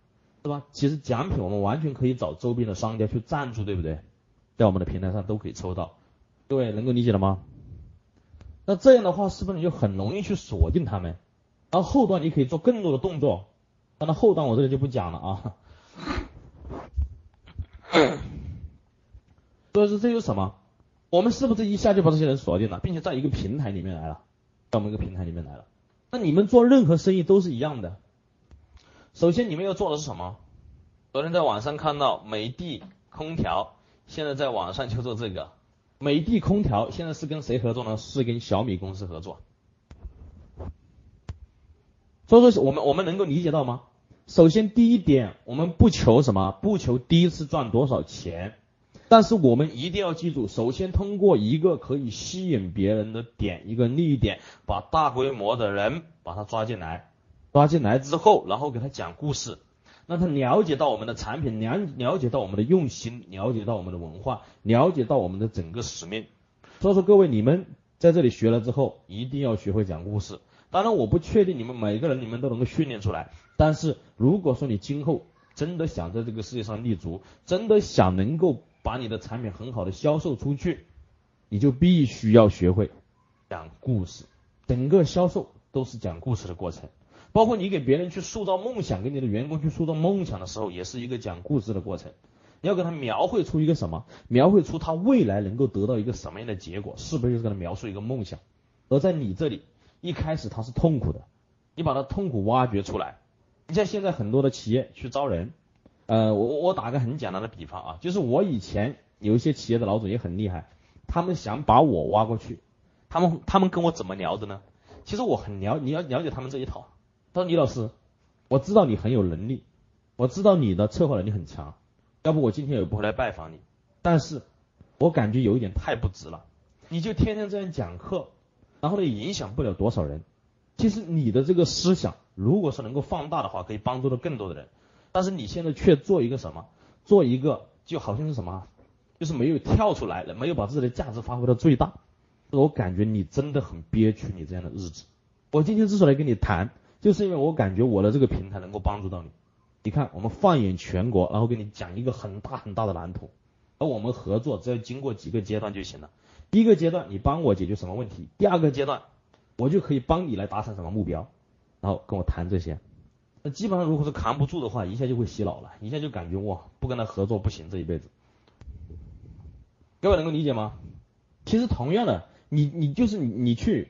是吧？其实奖品我们完全可以找周边的商家去赞助，对不对？在我们的平台上都可以抽到，各位能够理解了吗？那这样的话，是不是你就很容易去锁定他们？然后后端你可以做更多的动作。那后端我这里就不讲了啊。所 以说这有什么？我们是不是一下就把这些人锁定了，并且在一个平台里面来了，在我们一个平台里面来了？那你们做任何生意都是一样的。首先你们要做的是什么？昨天在网上看到美的空调，现在在网上就做这个。美的空调现在是跟谁合作呢？是跟小米公司合作。所以说，我们我们能够理解到吗？首先，第一点，我们不求什么，不求第一次赚多少钱，但是我们一定要记住，首先通过一个可以吸引别人的点，一个利益点，把大规模的人把他抓进来，抓进来之后，然后给他讲故事，让他了解到我们的产品，了了解到我们的用心，了解到我们的文化，了解到我们的整个使命。所以说，各位你们在这里学了之后，一定要学会讲故事。当然，我不确定你们每个人你们都能够训练出来。但是如果说你今后真的想在这个世界上立足，真的想能够把你的产品很好的销售出去，你就必须要学会讲故事。整个销售都是讲故事的过程，包括你给别人去塑造梦想，给你的员工去塑造梦想的时候，也是一个讲故事的过程。你要给他描绘出一个什么？描绘出他未来能够得到一个什么样的结果？是不是就是给他描述一个梦想？而在你这里。一开始他是痛苦的，你把他痛苦挖掘出来。你像现在很多的企业去招人，呃，我我打个很简单的比方啊，就是我以前有一些企业的老总也很厉害，他们想把我挖过去，他们他们跟我怎么聊的呢？其实我很了，你要了解他们这一套。他说李老师，我知道你很有能力，我知道你的策划能力很强，要不我今天也不会来拜访你，但是我感觉有一点太不值了，你就天天这样讲课。然后呢，影响不了多少人。其实你的这个思想，如果是能够放大的话，可以帮助到更多的人。但是你现在却做一个什么？做一个就好像是什么？就是没有跳出来了，没有把自己的价值发挥到最大。我感觉你真的很憋屈，你这样的日子。我今天之所以跟你谈，就是因为我感觉我的这个平台能够帮助到你。你看，我们放眼全国，然后给你讲一个很大很大的蓝图，而我们合作只要经过几个阶段就行了。第一个阶段，你帮我解决什么问题？第二个阶段，我就可以帮你来达成什么目标？然后跟我谈这些。那基本上如果是扛不住的话，一下就会洗脑了，一下就感觉哇，不跟他合作不行，这一辈子。各位能够理解吗？其实同样的，你你就是你去，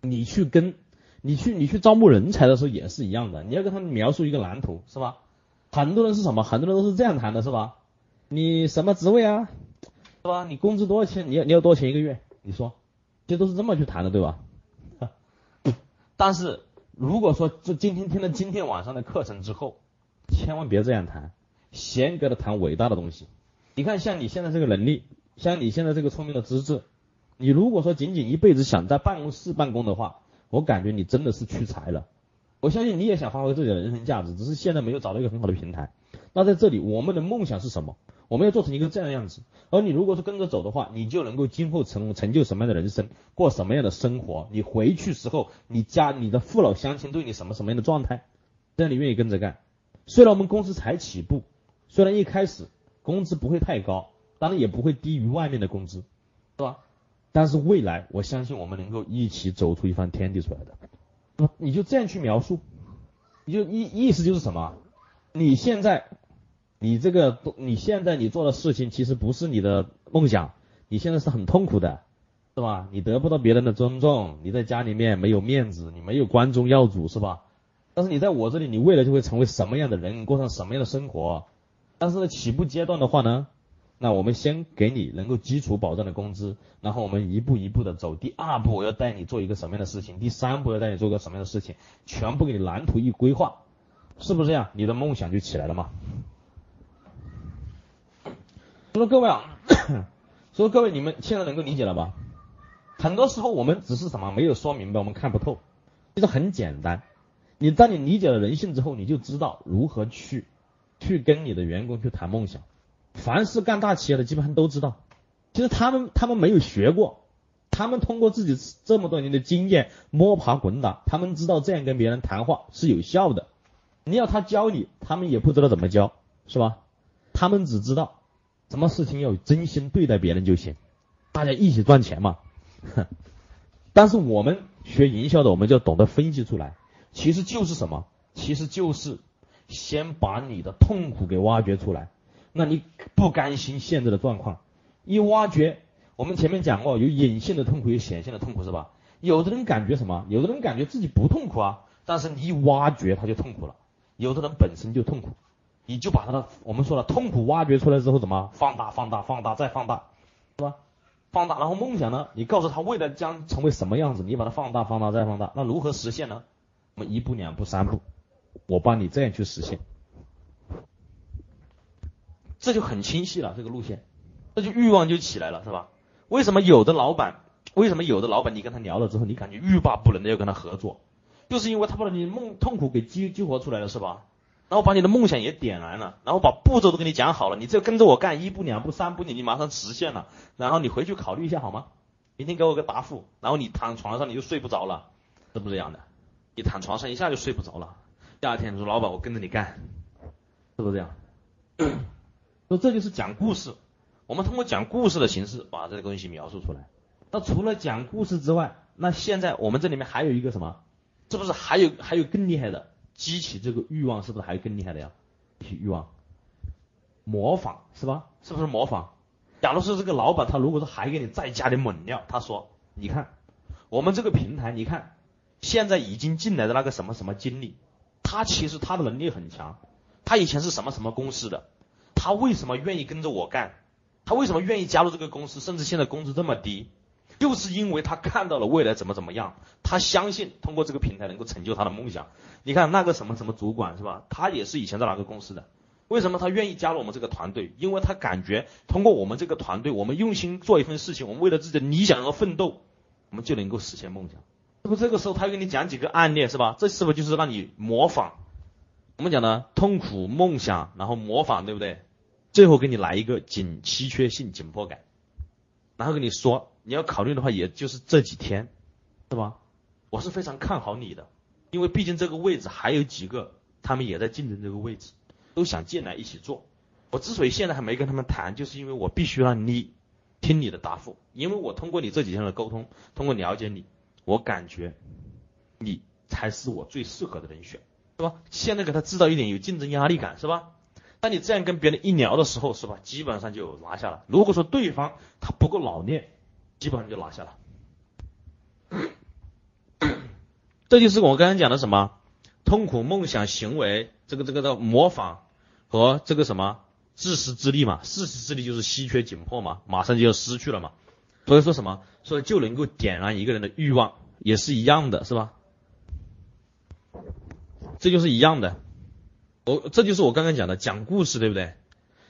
你去跟，你去你去招募人才的时候也是一样的，你要跟他们描述一个蓝图，是吧？很多人是什么？很多人都是这样谈的，是吧？你什么职位啊？是吧？你工资多少钱？你要你要多少钱一个月？你说，这都是这么去谈的，对吧？但是如果说这今天听了今天晚上的课程之后，千万别这样谈，先跟他谈伟大的东西。你看，像你现在这个能力，像你现在这个聪明的资质，你如果说仅仅一辈子想在办公室办公的话，我感觉你真的是屈才了。我相信你也想发挥自己的人生价值，只是现在没有找到一个很好的平台。那在这里，我们的梦想是什么？我们要做成一个这样的样子，而你如果是跟着走的话，你就能够今后成成就什么样的人生，过什么样的生活。你回去时候，你家你的父老乡亲对你什么什么样的状态，这样你愿意跟着干。虽然我们公司才起步，虽然一开始工资不会太高，当然也不会低于外面的工资，是吧？但是未来我相信我们能够一起走出一番天地出来的。你就这样去描述，你就意意思就是什么？你现在。你这个，你现在你做的事情其实不是你的梦想，你现在是很痛苦的，是吧？你得不到别人的尊重，你在家里面没有面子，你没有关中耀祖，是吧？但是你在我这里，你未来就会成为什么样的人，过上什么样的生活？但是起步阶段的话呢，那我们先给你能够基础保障的工资，然后我们一步一步的走。第二步，我要带你做一个什么样的事情？第三步要带你做个什么样的事情？全部给你蓝图一规划，是不是这样？你的梦想就起来了嘛？所以说各位啊，所以说各位，你们现在能够理解了吧？很多时候我们只是什么没有说明白，我们看不透。其实很简单。你当你理解了人性之后，你就知道如何去去跟你的员工去谈梦想。凡是干大企业的，基本上都知道。其实他们他们没有学过，他们通过自己这么多年的经验摸爬滚打，他们知道这样跟别人谈话是有效的。你要他教你，他们也不知道怎么教，是吧？他们只知道什么事情要真心对待别人就行，大家一起赚钱嘛。哼 但是我们学营销的，我们就懂得分析出来。其实就是什么？其实就是先把你的痛苦给挖掘出来。那你不甘心现在的状况，一挖掘，我们前面讲过，有隐性的痛苦，有显性的痛苦，是吧？有的人感觉什么？有的人感觉自己不痛苦啊，但是你一挖掘他就痛苦了。有的人本身就痛苦，你就把他的我们说了痛苦挖掘出来之后，怎么放大、放大、放大再放大，是吧？放大，然后梦想呢？你告诉他未来将成为什么样子？你把它放大、放大再放大，那如何实现呢？我们一步两步三步，我帮你这样去实现，这就很清晰了这个路线，这就欲望就起来了，是吧？为什么有的老板，为什么有的老板你跟他聊了之后，你感觉欲罢不能的要跟他合作，就是因为他把你梦痛苦给激激活出来了，是吧？然后把你的梦想也点燃了，然后把步骤都给你讲好了，你只要跟着我干，一步两步三步，你你马上实现了，然后你回去考虑一下好吗？明天给我个答复，然后你躺床上你就睡不着了，是不是这样的？你躺床上一下就睡不着了，第二天你说老板我跟着你干，是不是这样？说这就是讲故事，我们通过讲故事的形式把这个东西描述出来。那除了讲故事之外，那现在我们这里面还有一个什么？是不是还有还有更厉害的激起这个欲望？是不是还更厉害的呀？提欲望，模仿是吧？是不是模仿？假如是这个老板，他如果说还给你再加点猛料，他说你看我们这个平台，你看。现在已经进来的那个什么什么经理，他其实他的能力很强，他以前是什么什么公司的，他为什么愿意跟着我干？他为什么愿意加入这个公司？甚至现在工资这么低，就是因为他看到了未来怎么怎么样，他相信通过这个平台能够成就他的梦想。你看那个什么什么主管是吧？他也是以前在哪个公司的？为什么他愿意加入我们这个团队？因为他感觉通过我们这个团队，我们用心做一份事情，我们为了自己的理想而奋斗，我们就能够实现梦想。那么这个时候他又给你讲几个案例是吧？这是不是就是让你模仿？我们讲的痛苦梦想，然后模仿，对不对？最后给你来一个紧稀缺性紧迫感，然后跟你说你要考虑的话，也就是这几天，是吧？我是非常看好你的，因为毕竟这个位置还有几个，他们也在竞争这个位置，都想进来一起做。我之所以现在还没跟他们谈，就是因为我必须让你听你的答复，因为我通过你这几天的沟通，通过了解你。我感觉你才是我最适合的人选，是吧？现在给他制造一点有竞争压力感，是吧？当你这样跟别人一聊的时候，是吧？基本上就拿下了。如果说对方他不够老练，基本上就拿下了。这就是我刚才讲的什么痛苦、梦想、行为，这个这个的模仿和这个什么自私自利嘛？自私自利就是稀缺紧迫嘛，马上就要失去了嘛。所以说什么？所以就能够点燃一个人的欲望，也是一样的，是吧？这就是一样的。我这就是我刚刚讲的讲故事，对不对？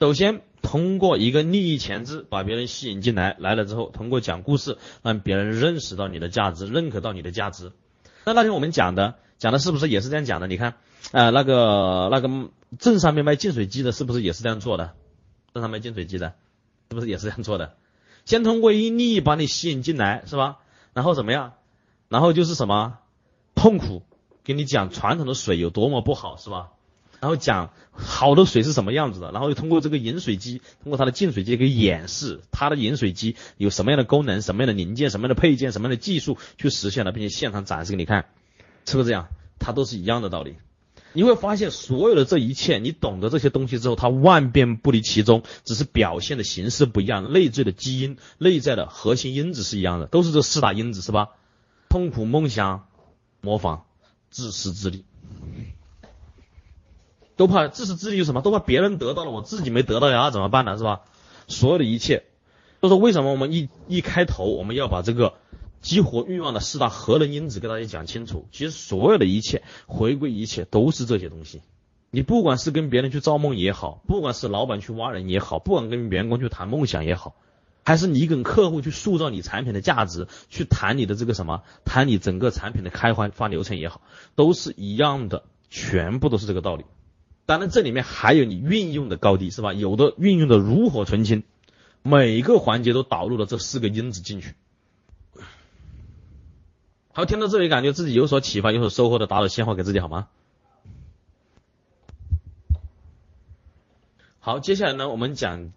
首先通过一个利益前置，把别人吸引进来，来了之后，通过讲故事让别人认识到你的价值，认可到你的价值。那那天我们讲的，讲的是不是也是这样讲的？你看，呃，那个那个镇上面卖净水机的，是不是也是这样做的？镇上卖净水机的，是不是也是这样做的？先通过一利益把你吸引进来，是吧？然后怎么样？然后就是什么痛苦，给你讲传统的水有多么不好，是吧？然后讲好的水是什么样子的，然后又通过这个饮水机，通过它的净水机给演示它的饮水机有什么样的功能、什么样的零件、什么样的配件、什么样的技术去实现了，并且现场展示给你看，是不是这样？它都是一样的道理。你会发现所有的这一切，你懂得这些东西之后，它万变不离其宗，只是表现的形式不一样，内在的基因、内在的核心因子是一样的，都是这四大因子，是吧？痛苦、梦想、模仿、自私自利，都怕自私自利就什么？都怕别人得到了，我自己没得到呀，怎么办呢？是吧？所有的一切，就是为什么我们一一开头我们要把这个。激活欲望的四大核能因子，给大家讲清楚。其实所有的一切，回归一切都是这些东西。你不管是跟别人去造梦也好，不管是老板去挖人也好，不管跟员工去谈梦想也好，还是你跟客户去塑造你产品的价值，去谈你的这个什么，谈你整个产品的开发发流程也好，都是一样的，全部都是这个道理。当然，这里面还有你运用的高低，是吧？有的运用的炉火纯青，每个环节都导入了这四个因子进去。好，听到这里，感觉自己有所启发、有所收获的，打个鲜花给自己好吗？好，接下来呢，我们讲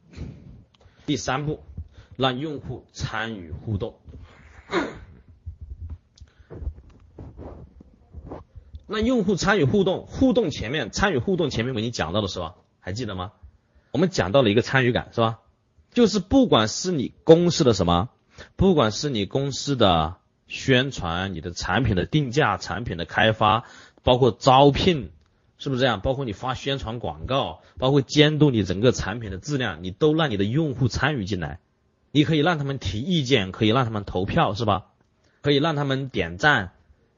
第三步，让用户参与互动。那用户参与互动，互动前面参与互动前面我已经讲到了是吧？还记得吗？我们讲到了一个参与感是吧？就是不管是你公司的什么，不管是你公司的。宣传你的产品的定价、产品的开发，包括招聘，是不是这样？包括你发宣传广告，包括监督你整个产品的质量，你都让你的用户参与进来。你可以让他们提意见，可以让他们投票，是吧？可以让他们点赞，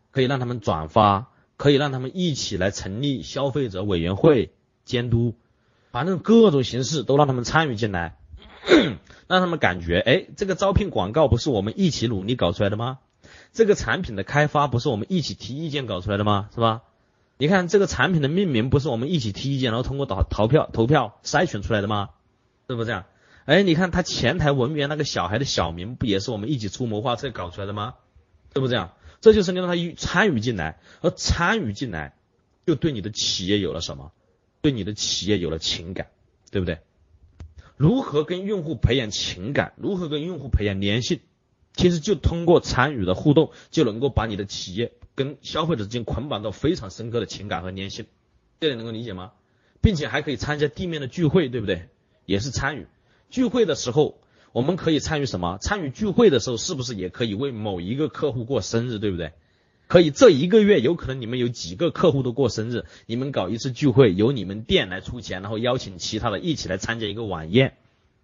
可以让他们转发，可以让他们一起来成立消费者委员会监督，反正各种形式都让他们参与进来，让他们感觉，哎，这个招聘广告不是我们一起努力搞出来的吗？这个产品的开发不是我们一起提意见搞出来的吗？是吧？你看这个产品的命名不是我们一起提意见，然后通过投投票投票筛选出来的吗？是不是这样？哎，你看他前台文员那个小孩的小名不也是我们一起出谋划策搞出来的吗？是不是这样？这就是你让他参与进来，而参与进来就对你的企业有了什么？对你的企业有了情感，对不对？如何跟用户培养情感？如何跟用户培养粘性？其实就通过参与的互动，就能够把你的企业跟消费者之间捆绑到非常深刻的情感和粘性，这点能够理解吗？并且还可以参加地面的聚会，对不对？也是参与聚会的时候，我们可以参与什么？参与聚会的时候，是不是也可以为某一个客户过生日，对不对？可以，这一个月有可能你们有几个客户都过生日，你们搞一次聚会，由你们店来出钱，然后邀请其他的一起来参加一个晚宴，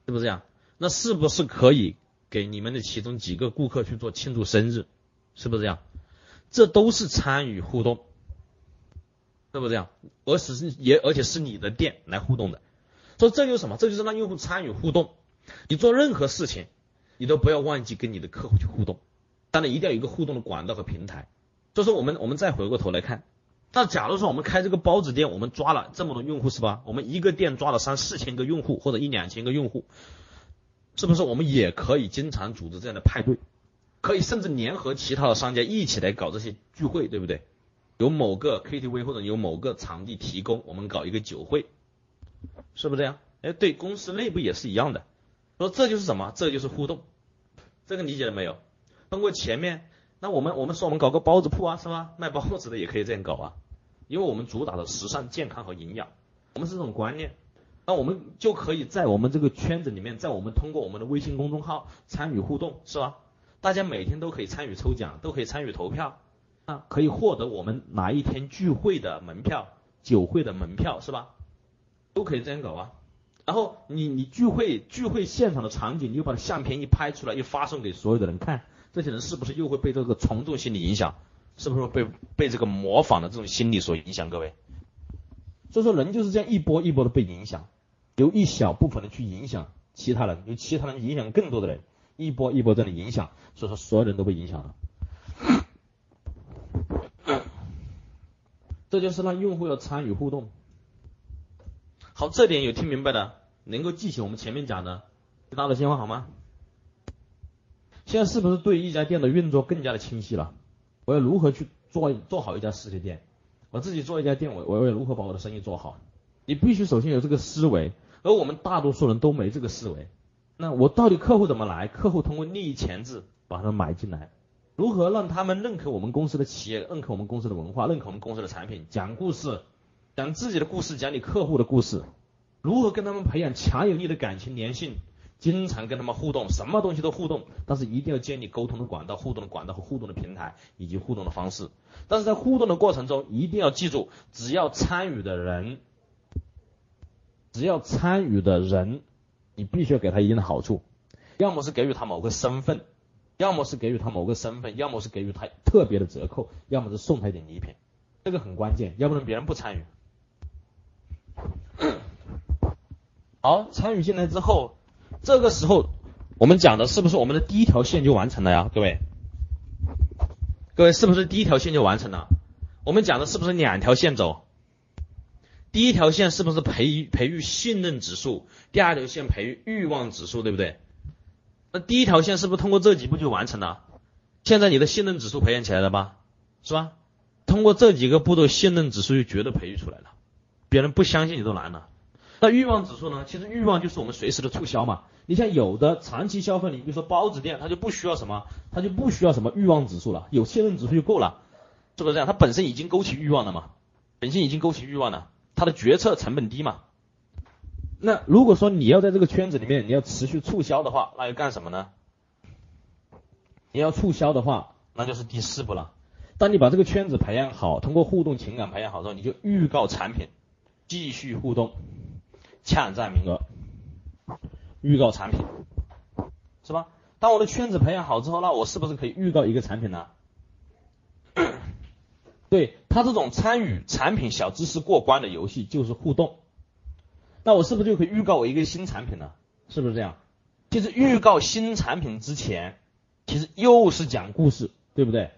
是不是这样？那是不是可以？给你们的其中几个顾客去做庆祝生日，是不是这样？这都是参与互动，是不是这样？而是也而且是你的店来互动的，所以这就是什么？这就是让用户参与互动。你做任何事情，你都不要忘记跟你的客户去互动，当然一定要有一个互动的管道和平台。所以说，我们我们再回过头来看，那假如说我们开这个包子店，我们抓了这么多用户，是吧？我们一个店抓了三四千个用户，或者一两千个用户。是不是我们也可以经常组织这样的派对？可以甚至联合其他的商家一起来搞这些聚会，对不对？有某个 KTV 或者有某个场地提供，我们搞一个酒会，是不是这样？哎，对公司内部也是一样的。说这就是什么？这就是互动。这个理解了没有？通过前面，那我们我们说我们搞个包子铺啊，是吧？卖包子的也可以这样搞啊，因为我们主打的时尚、健康和营养，我们是这种观念。那我们就可以在我们这个圈子里面，在我们通过我们的微信公众号参与互动，是吧？大家每天都可以参与抽奖，都可以参与投票，啊，可以获得我们哪一天聚会的门票、酒会的门票，是吧？都可以这样搞啊。然后你你聚会聚会现场的场景，你又把相片一拍出来，又发送给所有的人看，这些人是不是又会被这个从众心理影响？是不是被被这个模仿的这种心理所影响？各位，所以说人就是这样一波一波的被影响。由一小部分人去影响其他人，由其他人影响更多的人，一波一波这样的影响，所以说所有人都被影响了。这就是让用户要参与互动。好，这点有听明白的，能够记起我们前面讲的，打个鲜花好吗？现在是不是对一家店的运作更加的清晰了？我要如何去做做好一家实体店？我自己做一家店，我我要如何把我的生意做好？你必须首先有这个思维。而我们大多数人都没这个思维，那我到底客户怎么来？客户通过利益前置把他们买进来，如何让他们认可我们公司的企业，认可我们公司的文化，认可我们公司的产品？讲故事，讲自己的故事，讲你客户的故事，如何跟他们培养强有力的感情粘性，经常跟他们互动，什么东西都互动，但是一定要建立沟通的管道、互动的管道和互动的平台以及互动的方式。但是在互动的过程中，一定要记住，只要参与的人，只要参与的人，你必须要给他一定的好处，要么是给予他某个身份，要么是给予他某个身份，要么是给予他特别的折扣，要么是送他一点礼品，这个很关键，要不然别人不参与。好，参与进来之后，这个时候我们讲的是不是我们的第一条线就完成了呀？各位，各位是不是第一条线就完成了？我们讲的是不是两条线走？第一条线是不是培育培育信任指数？第二条线培育欲望指数，对不对？那第一条线是不是通过这几步就完成了？现在你的信任指数培养起来了吧？是吧？通过这几个步骤，信任指数就绝对培育出来了。别人不相信你都难了。那欲望指数呢？其实欲望就是我们随时的促销嘛。你像有的长期消费，你比如说包子店，它就不需要什么，它就不需要什么欲望指数了，有信任指数就够了，是不是这样？它本身已经勾起欲望了嘛，本身已经勾起欲望了，它的决策成本低嘛。那如果说你要在这个圈子里面，你要持续促销的话，那要干什么呢？你要促销的话，那就是第四步了。当你把这个圈子培养好，通过互动情感培养好之后，你就预告产品。继续互动，抢占名额，预告产品，是吧？当我的圈子培养好之后，那我是不是可以预告一个产品呢？对他这种参与产品小知识过关的游戏就是互动，那我是不是就可以预告我一个新产品呢？是不是这样？其实预告新产品之前，其实又是讲故事，对不对？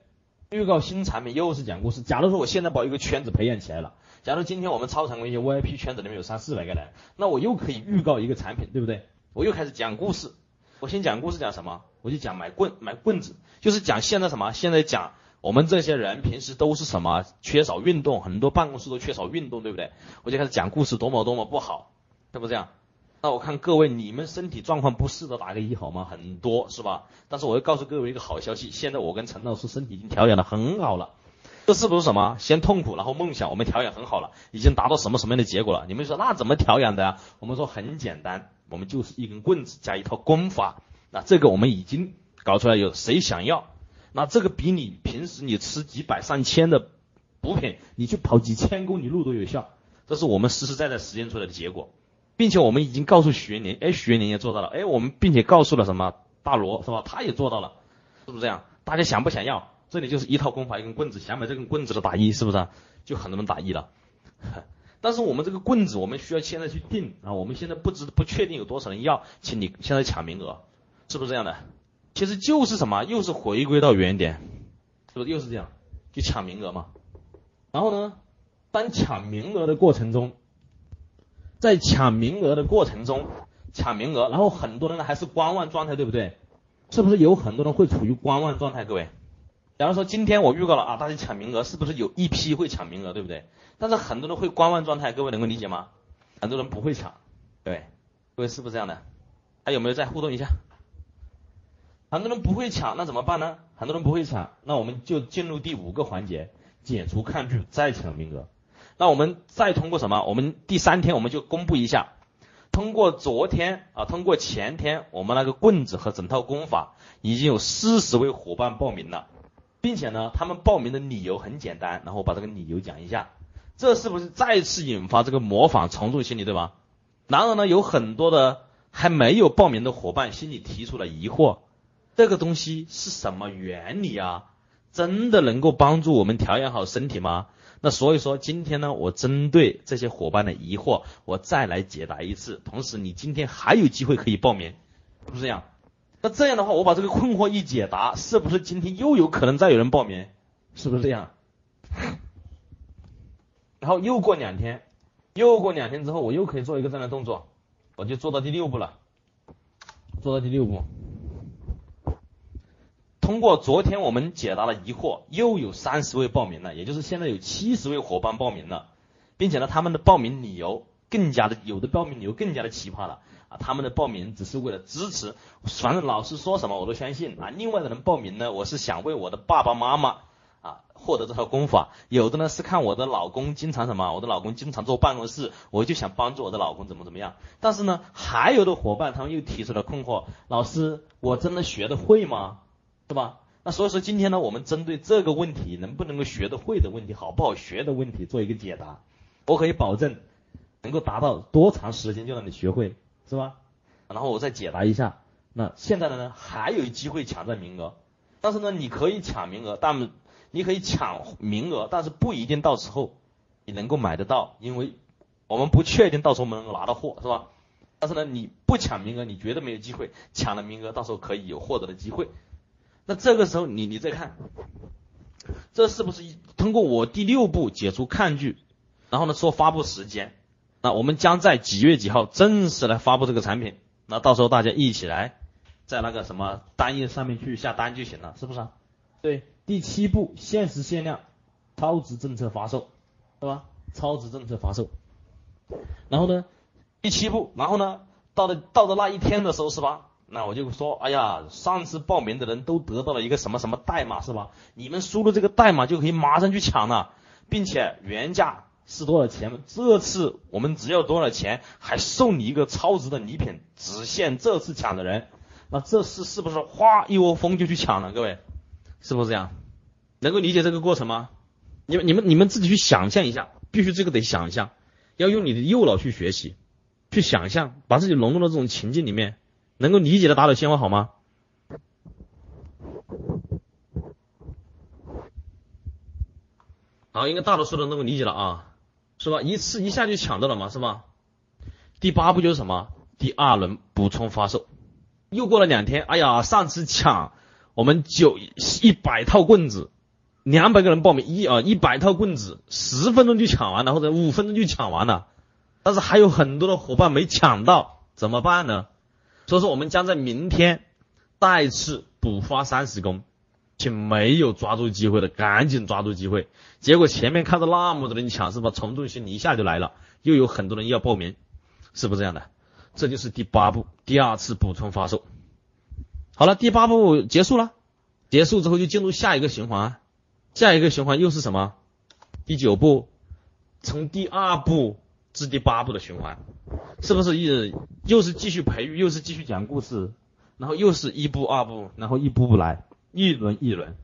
预告新产品又是讲故事。假如说我现在把一个圈子培养起来了。假如今天我们超常规一些 VIP 圈子里面有三四百个人，那我又可以预告一个产品，对不对？我又开始讲故事。我先讲故事讲什么？我就讲买棍买棍子，就是讲现在什么？现在讲我们这些人平时都是什么？缺少运动，很多办公室都缺少运动，对不对？我就开始讲故事，多么多么不好，是不是这样？那我看各位你们身体状况不适的打个一好吗？很多是吧？但是我要告诉各位一个好消息，现在我跟陈老师身体已经调养的很好了。这是不是什么？先痛苦，然后梦想。我们调养很好了，已经达到什么什么样的结果了？你们说那怎么调养的呀？我们说很简单，我们就是一根棍子加一套功法。那这个我们已经搞出来，有谁想要？那这个比你平时你吃几百上千的补品，你去跑几千公里路都有效。这是我们实实在在实验出来的结果，并且我们已经告诉许元年，哎，许元年也做到了，哎，我们并且告诉了什么大罗是吧？他也做到了，是不是这样？大家想不想要？这里就是一套功法，一根棍子，想买这根棍子的打一，是不是啊？就很多人打一了。但是我们这个棍子，我们需要现在去定啊。我们现在不知不确定有多少人要，请你现在抢名额，是不是这样的？其实就是什么，又是回归到原点，是不是又是这样？就抢名额嘛。然后呢，当抢名额的过程中，在抢名额的过程中抢名额，然后很多人还是观望状态，对不对？是不是有很多人会处于观望状态？各位？假如说今天我预告了啊，大家抢名额，是不是有一批会抢名额，对不对？但是很多人会观望状态，各位能够理解吗？很多人不会抢，对，各位是不是这样的？还有没有再互动一下？很多人不会抢，那怎么办呢？很多人不会抢，那我们就进入第五个环节，解除抗拒，再抢名额。那我们再通过什么？我们第三天我们就公布一下，通过昨天啊，通过前天，我们那个棍子和整套功法已经有四十位伙伴报名了。并且呢，他们报名的理由很简单，然后我把这个理由讲一下，这是不是再次引发这个模仿从众心理，对吧？然而呢，有很多的还没有报名的伙伴心里提出了疑惑，这个东西是什么原理啊？真的能够帮助我们调养好身体吗？那所以说今天呢，我针对这些伙伴的疑惑，我再来解答一次，同时你今天还有机会可以报名，是不是这样？那这样的话，我把这个困惑一解答，是不是今天又有可能再有人报名？是不是这样？然后又过两天，又过两天之后，我又可以做一个这样的动作，我就做到第六步了。做到第六步，通过昨天我们解答了疑惑，又有三十位报名了，也就是现在有七十位伙伴报名了，并且呢，他们的报名理由更加的，有的报名理由更加的奇葩了。啊，他们的报名只是为了支持，反正老师说什么我都相信啊。另外的人报名呢，我是想为我的爸爸妈妈啊，获得这套功法，有的呢是看我的老公经常什么，我的老公经常坐办公室，我就想帮助我的老公怎么怎么样。但是呢，还有的伙伴他们又提出了困惑，老师，我真的学得会吗？是吧？那所以说今天呢，我们针对这个问题能不能够学得会的问题，好不好学的问题做一个解答。我可以保证能够达到多长时间就让你学会，是吧？然后我再解答一下。那现在的呢，还有机会抢占名额，但是呢，你可以抢名额，但你可以抢名额，但是不一定到时候你能够买得到，因为我们不确定到时候能够拿到货，是吧？但是呢，你不抢名额，你绝对没有机会；抢了名额，到时候可以有获得的机会。那这个时候，你你再看，这是不是通过我第六步解除抗拒，然后呢说发布时间？那我们将在几月几号正式来发布这个产品？那到时候大家一起来。在那个什么单页上面去下单就行了，是不是啊？对，第七步限时限量超值政策发售，是吧？超值政策发售。然后呢，第七步，然后呢，到了到了那一天的时候，是吧？那我就说，哎呀，上次报名的人都得到了一个什么什么代码，是吧？你们输入这个代码就可以马上去抢了，并且原价是多少钱？这次我们只要多少钱，还送你一个超值的礼品，只限这次抢的人。那这次是不是哗一窝蜂就去抢了？各位，是不是这样？能够理解这个过程吗？你们、你们、你们自己去想象一下，必须这个得想象，要用你的右脑去学习，去想象，把自己融入到这种情境里面，能够理解的打打鲜花好吗？好，应该大多数人能够理解了啊，是吧？一次一下就抢到了嘛，是吧？第八步就是什么？第二轮补充发售。又过了两天，哎呀，上次抢我们九一百套棍子，两百个人报名一啊一百套棍子，十分钟就抢完了，或者五分钟就抢完了，但是还有很多的伙伴没抢到，怎么办呢？所以说我们将在明天再次补发三十公，请没有抓住机会的赶紧抓住机会。结果前面看到那么多人抢，是吧？从众心理一下就来了，又有很多人要报名，是不是这样的？这就是第八步，第二次补充发售。好了，第八步结束了，结束之后就进入下一个循环，下一个循环又是什么？第九步，从第二步至第八步的循环，是不是一又是继续培育，又是继续讲故事，然后又是一步二步，然后一步步来，一轮一轮。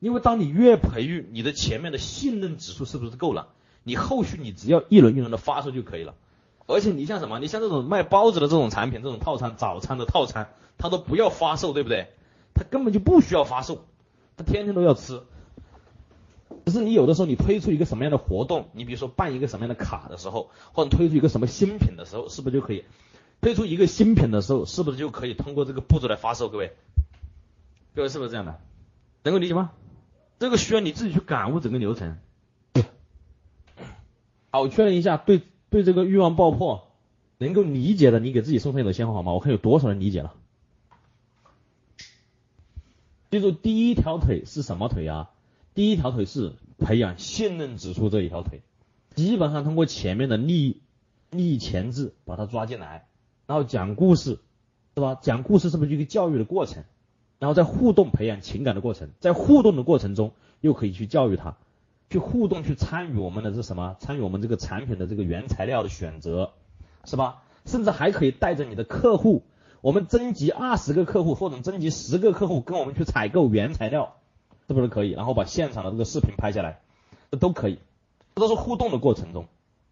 因为当你越培育，你的前面的信任指数是不是够了？你后续你只要一轮一轮的发售就可以了。而且你像什么？你像这种卖包子的这种产品，这种套餐早餐的套餐，他都不要发售，对不对？他根本就不需要发售，他天天都要吃。只是你有的时候你推出一个什么样的活动，你比如说办一个什么样的卡的时候，或者推出一个什么新品的时候，是不是就可以？推出一个新品的时候，是不是就可以通过这个步骤来发售？各位，各位是不是这样的？能够理解吗？这个需要你自己去感悟整个流程。好，确认一下对。对这个欲望爆破能够理解的，你给自己送上一朵鲜花好吗？我看有多少人理解了。记住，第一条腿是什么腿啊？第一条腿是培养信任指数这一条腿，基本上通过前面的逆逆前置把它抓进来，然后讲故事，是吧？讲故事是不是一个教育的过程？然后在互动培养情感的过程，在互动的过程中又可以去教育他。去互动，去参与我们的这什么？参与我们这个产品的这个原材料的选择，是吧？甚至还可以带着你的客户，我们征集二十个客户或者征集十个客户跟我们去采购原材料，是不是可以？然后把现场的这个视频拍下来，这都可以，这都是互动的过程中，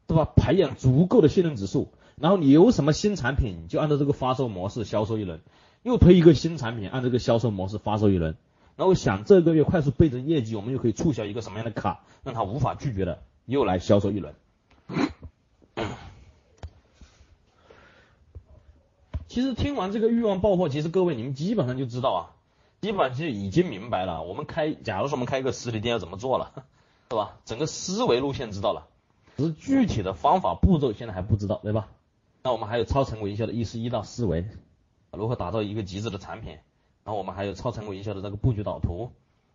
对吧？培养足够的信任指数，然后你有什么新产品，就按照这个发售模式销售一轮，又推一个新产品，按这个销售模式发售一轮。然后想这个月快速倍增业绩，我们又可以促销一个什么样的卡，让他无法拒绝的，又来销售一轮。其实听完这个欲望爆破，其实各位你们基本上就知道啊，基本上就已经明白了。我们开，假如说我们开一个实体店要怎么做了，是吧？整个思维路线知道了，只是具体的方法步骤现在还不知道，对吧？那我们还有超成功营销的一十一道思维，如何打造一个极致的产品？然后我们还有超成功营销的这个布局导图，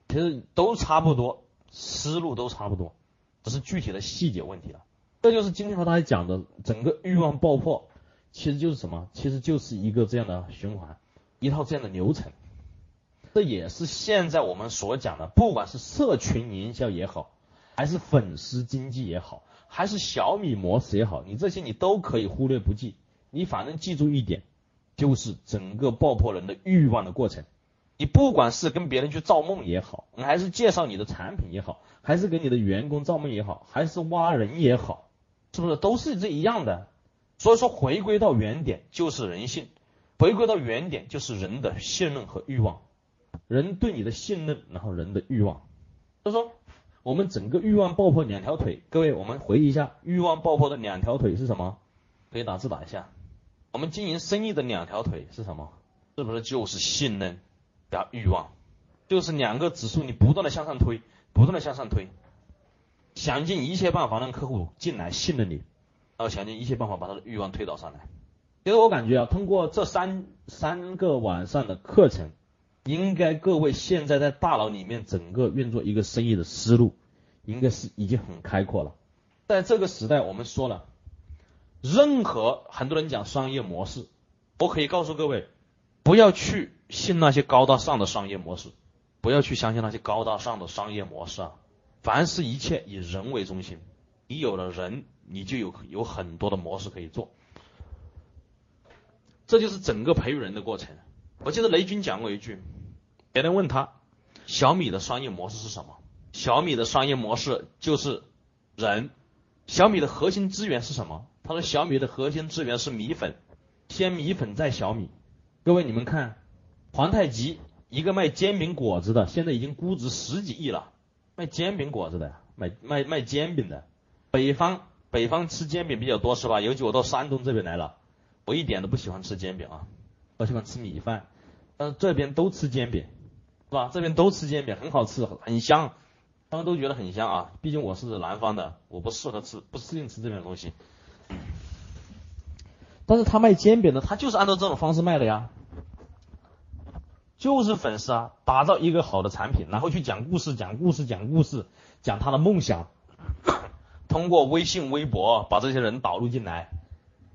其实都差不多，思路都差不多，只是具体的细节问题了。这就是今天和大家讲的整个欲望爆破，其实就是什么？其实就是一个这样的循环，一套这样的流程。这也是现在我们所讲的，不管是社群营销也好，还是粉丝经济也好，还是小米模式也好，你这些你都可以忽略不计。你反正记住一点，就是整个爆破人的欲望的过程。你不管是跟别人去造梦也好，还是介绍你的产品也好，还是给你的员工造梦也好，还是挖人也好，是不是都是这一样的？所以说，回归到原点就是人性，回归到原点就是人的信任和欲望。人对你的信任，然后人的欲望。他说，我们整个欲望爆破两条腿，各位，我们回忆一下，欲望爆破的两条腿是什么？可以打字打一下。我们经营生意的两条腿是什么？是不是就是信任加欲望？就是两个指数，你不断的向上推，不断的向上推，想尽一切办法让客户进来信任你，然后想尽一切办法把他的欲望推导上来。其实我感觉啊，通过这三三个晚上的课程。应该各位现在在大脑里面整个运作一个生意的思路，应该是已经很开阔了。在这个时代，我们说了，任何很多人讲商业模式，我可以告诉各位，不要去信那些高大上的商业模式，不要去相信那些高大上的商业模式啊。凡是一切以人为中心，你有了人，你就有有很多的模式可以做。这就是整个培育人的过程。我记得雷军讲过一句。别人问他，小米的商业模式是什么？小米的商业模式就是人。小米的核心资源是什么？他说小米的核心资源是米粉，先米粉再小米。各位你们看，皇太极一个卖煎饼果子的，现在已经估值十几亿了。卖煎饼果子的，卖卖卖煎饼的。北方北方吃煎饼比较多是吧？尤其我到山东这边来了，我一点都不喜欢吃煎饼啊，我喜欢吃米饭。但是这边都吃煎饼。是吧？这边都吃煎饼，很好吃，很香，他们都觉得很香啊。毕竟我是南方的，我不适合吃，不适应吃这边的东西。但是他卖煎饼的，他就是按照这种方式卖的呀，就是粉丝啊，打造一个好的产品，然后去讲故事，讲故事，讲故事，讲他的梦想，通过微信、微博把这些人导入进来，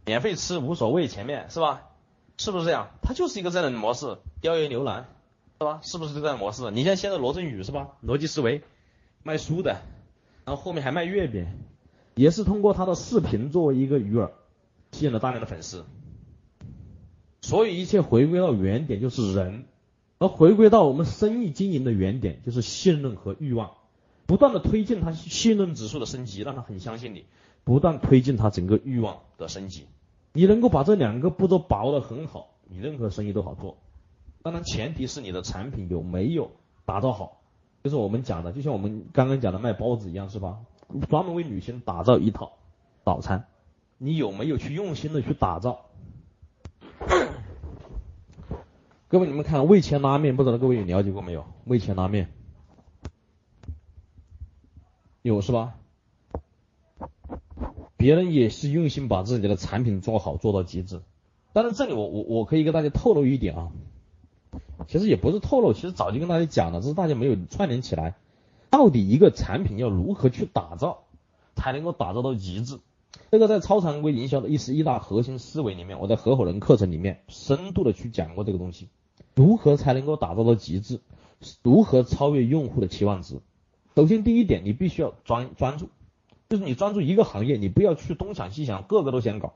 免费吃无所谓，前面是吧？是不是这样？他就是一个这样的模式，调研牛腩。是吧？是不是这样的模式？你像现在罗振宇是吧？逻辑思维卖书的，然后后面还卖月饼，也是通过他的视频作为一个鱼饵，吸引了大量的粉丝。所以一切回归到原点就是人，而回归到我们生意经营的原点就是信任和欲望，不断的推进他信任指数的升级，让他很相信你，不断推进他整个欲望的升级。你能够把这两个步骤把握的很好，你任何生意都好做。当然，前提是你的产品有没有打造好，就是我们讲的，就像我们刚刚讲的卖包子一样，是吧？专门为女性打造一套早餐，你有没有去用心的去打造？各位，你们看味千拉面，不知道各位有了解过没有？味千拉面有是吧？别人也是用心把自己的产品做好，做到极致。当然，这里我我我可以跟大家透露一点啊。其实也不是透露，其实早就跟大家讲了，只是大家没有串联起来。到底一个产品要如何去打造，才能够打造到极致？这个在超常规营销的一十一大核心思维里面，我在合伙人课程里面深度的去讲过这个东西。如何才能够打造到极致？如何超越用户的期望值？首先第一点，你必须要专专注，就是你专注一个行业，你不要去东想西想，个个都想搞，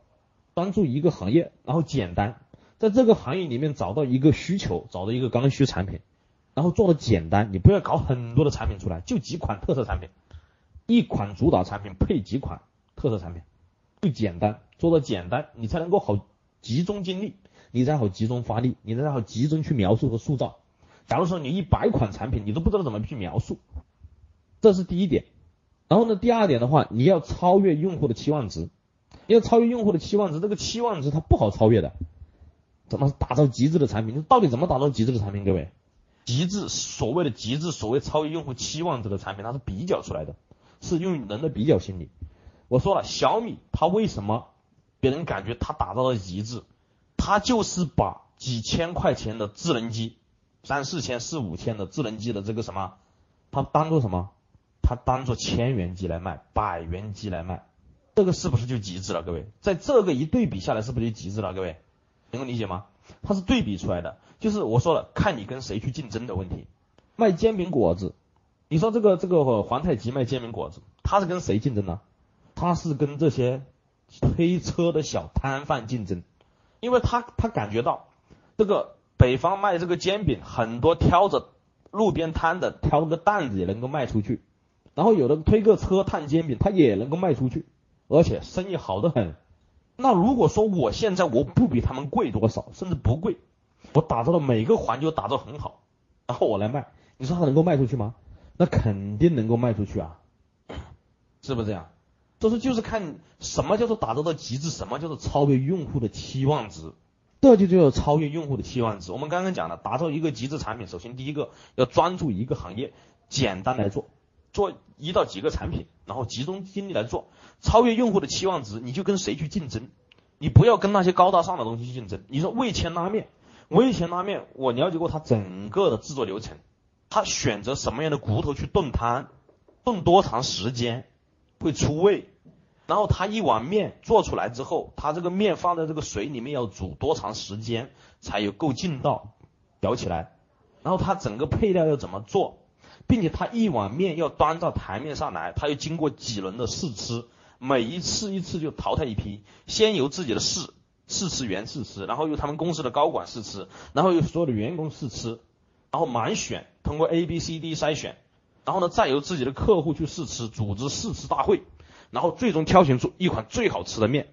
专注一个行业，然后简单。在这个行业里面找到一个需求，找到一个刚需产品，然后做的简单，你不要搞很多的产品出来，就几款特色产品，一款主导产品配几款特色产品，最简单，做的简单，你才能够好集中精力，你才好集中发力，你才好集中去描述和塑造。假如说你一百款产品，你都不知道怎么去描述，这是第一点。然后呢，第二点的话，你要超越用户的期望值，要超越用户的期望值，这个期望值它不好超越的。怎么打造极致的产品？到底怎么打造极致的产品？各位，极致所谓的极致，所谓超越用户期望值的产品，它是比较出来的，是用人的比较心理。我说了，小米它为什么别人感觉它打造的极致？它就是把几千块钱的智能机，三四千、四五千的智能机的这个什么，它当做什么？它当做千元机来卖，百元机来卖，这个是不是就极致了？各位，在这个一对比下来，是不是就极致了？各位？能够理解吗？它是对比出来的。就是我说了，看你跟谁去竞争的问题。卖煎饼果子，你说这个这个皇太极卖煎饼果子，他是跟谁竞争呢？他是跟这些推车的小摊贩竞争，因为他他感觉到这个北方卖这个煎饼，很多挑着路边摊的挑个担子也能够卖出去，然后有的推个车摊煎饼，他也能够卖出去，而且生意好的很。那如果说我现在我不比他们贵多少，甚至不贵，我打造的每个环节打造很好，然后我来卖，你说它能够卖出去吗？那肯定能够卖出去啊，是不是这样？所以说就是看什么叫做打造到极致，什么叫做超越用户的期望值，这就叫超越用户的期望值。我们刚刚讲了，打造一个极致产品，首先第一个要专注一个行业，简单来做，做一到几个产品，然后集中精力来做，超越用户的期望值，你就跟谁去竞争？你不要跟那些高大上的东西去竞争。你说味千拉面，味千拉面，我了解过它整个的制作流程。他选择什么样的骨头去炖汤，炖多长时间会出味，然后他一碗面做出来之后，他这个面放在这个水里面要煮多长时间才有够劲道舀起来，然后他整个配料要怎么做，并且他一碗面要端到台面上来，他要经过几轮的试吃，每一次一次就淘汰一批，先由自己的试试吃员试吃，然后由他们公司的高管试吃，然后由所有的员工试吃。然后满选，通过 A、B、C、D 筛选，然后呢，再由自己的客户去试吃，组织试吃大会，然后最终挑选出一款最好吃的面，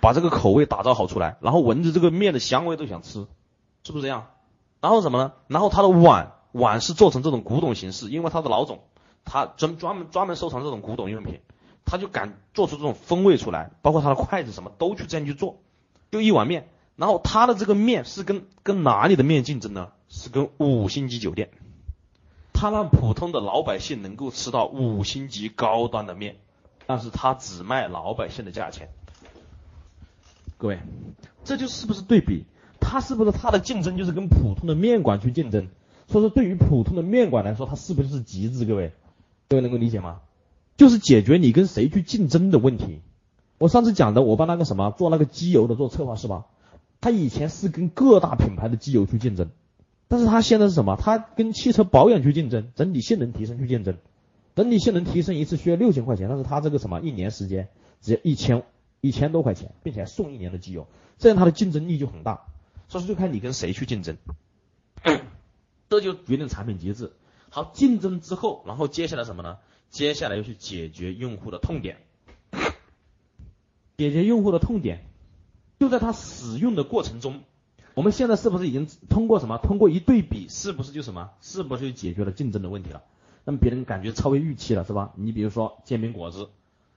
把这个口味打造好出来，然后闻着这个面的香味都想吃，是不是这样？然后什么呢？然后他的碗碗是做成这种古董形式，因为他的老总他专专门专门收藏这种古董用品，他就敢做出这种风味出来，包括他的筷子什么都去这样去做，就一碗面，然后他的这个面是跟跟哪里的面竞争呢？是跟五星级酒店，他让普通的老百姓能够吃到五星级高端的面，但是他只卖老百姓的价钱。各位，这就是不是对比？他是不是他的竞争就是跟普通的面馆去竞争？所以说，对于普通的面馆来说，他是不是是极致？各位，各位能够理解吗？就是解决你跟谁去竞争的问题。我上次讲的，我帮那个什么做那个机油的做策划是吧？他以前是跟各大品牌的机油去竞争。但是他现在是什么？他跟汽车保养去竞争，整体性能提升去竞争，整体性能提升一次需要六千块钱，但是他这个什么一年时间只要一千一千多块钱，并且送一年的机油，这样他的竞争力就很大。所以说就看你跟谁去竞争，这就决定产品极致。好，竞争之后，然后接下来什么呢？接下来要去解决用户的痛点，解决用户的痛点，就在他使用的过程中。我们现在是不是已经通过什么？通过一对比，是不是就什么？是不是就解决了竞争的问题了？那么别人感觉超越预期了，是吧？你比如说煎饼果子，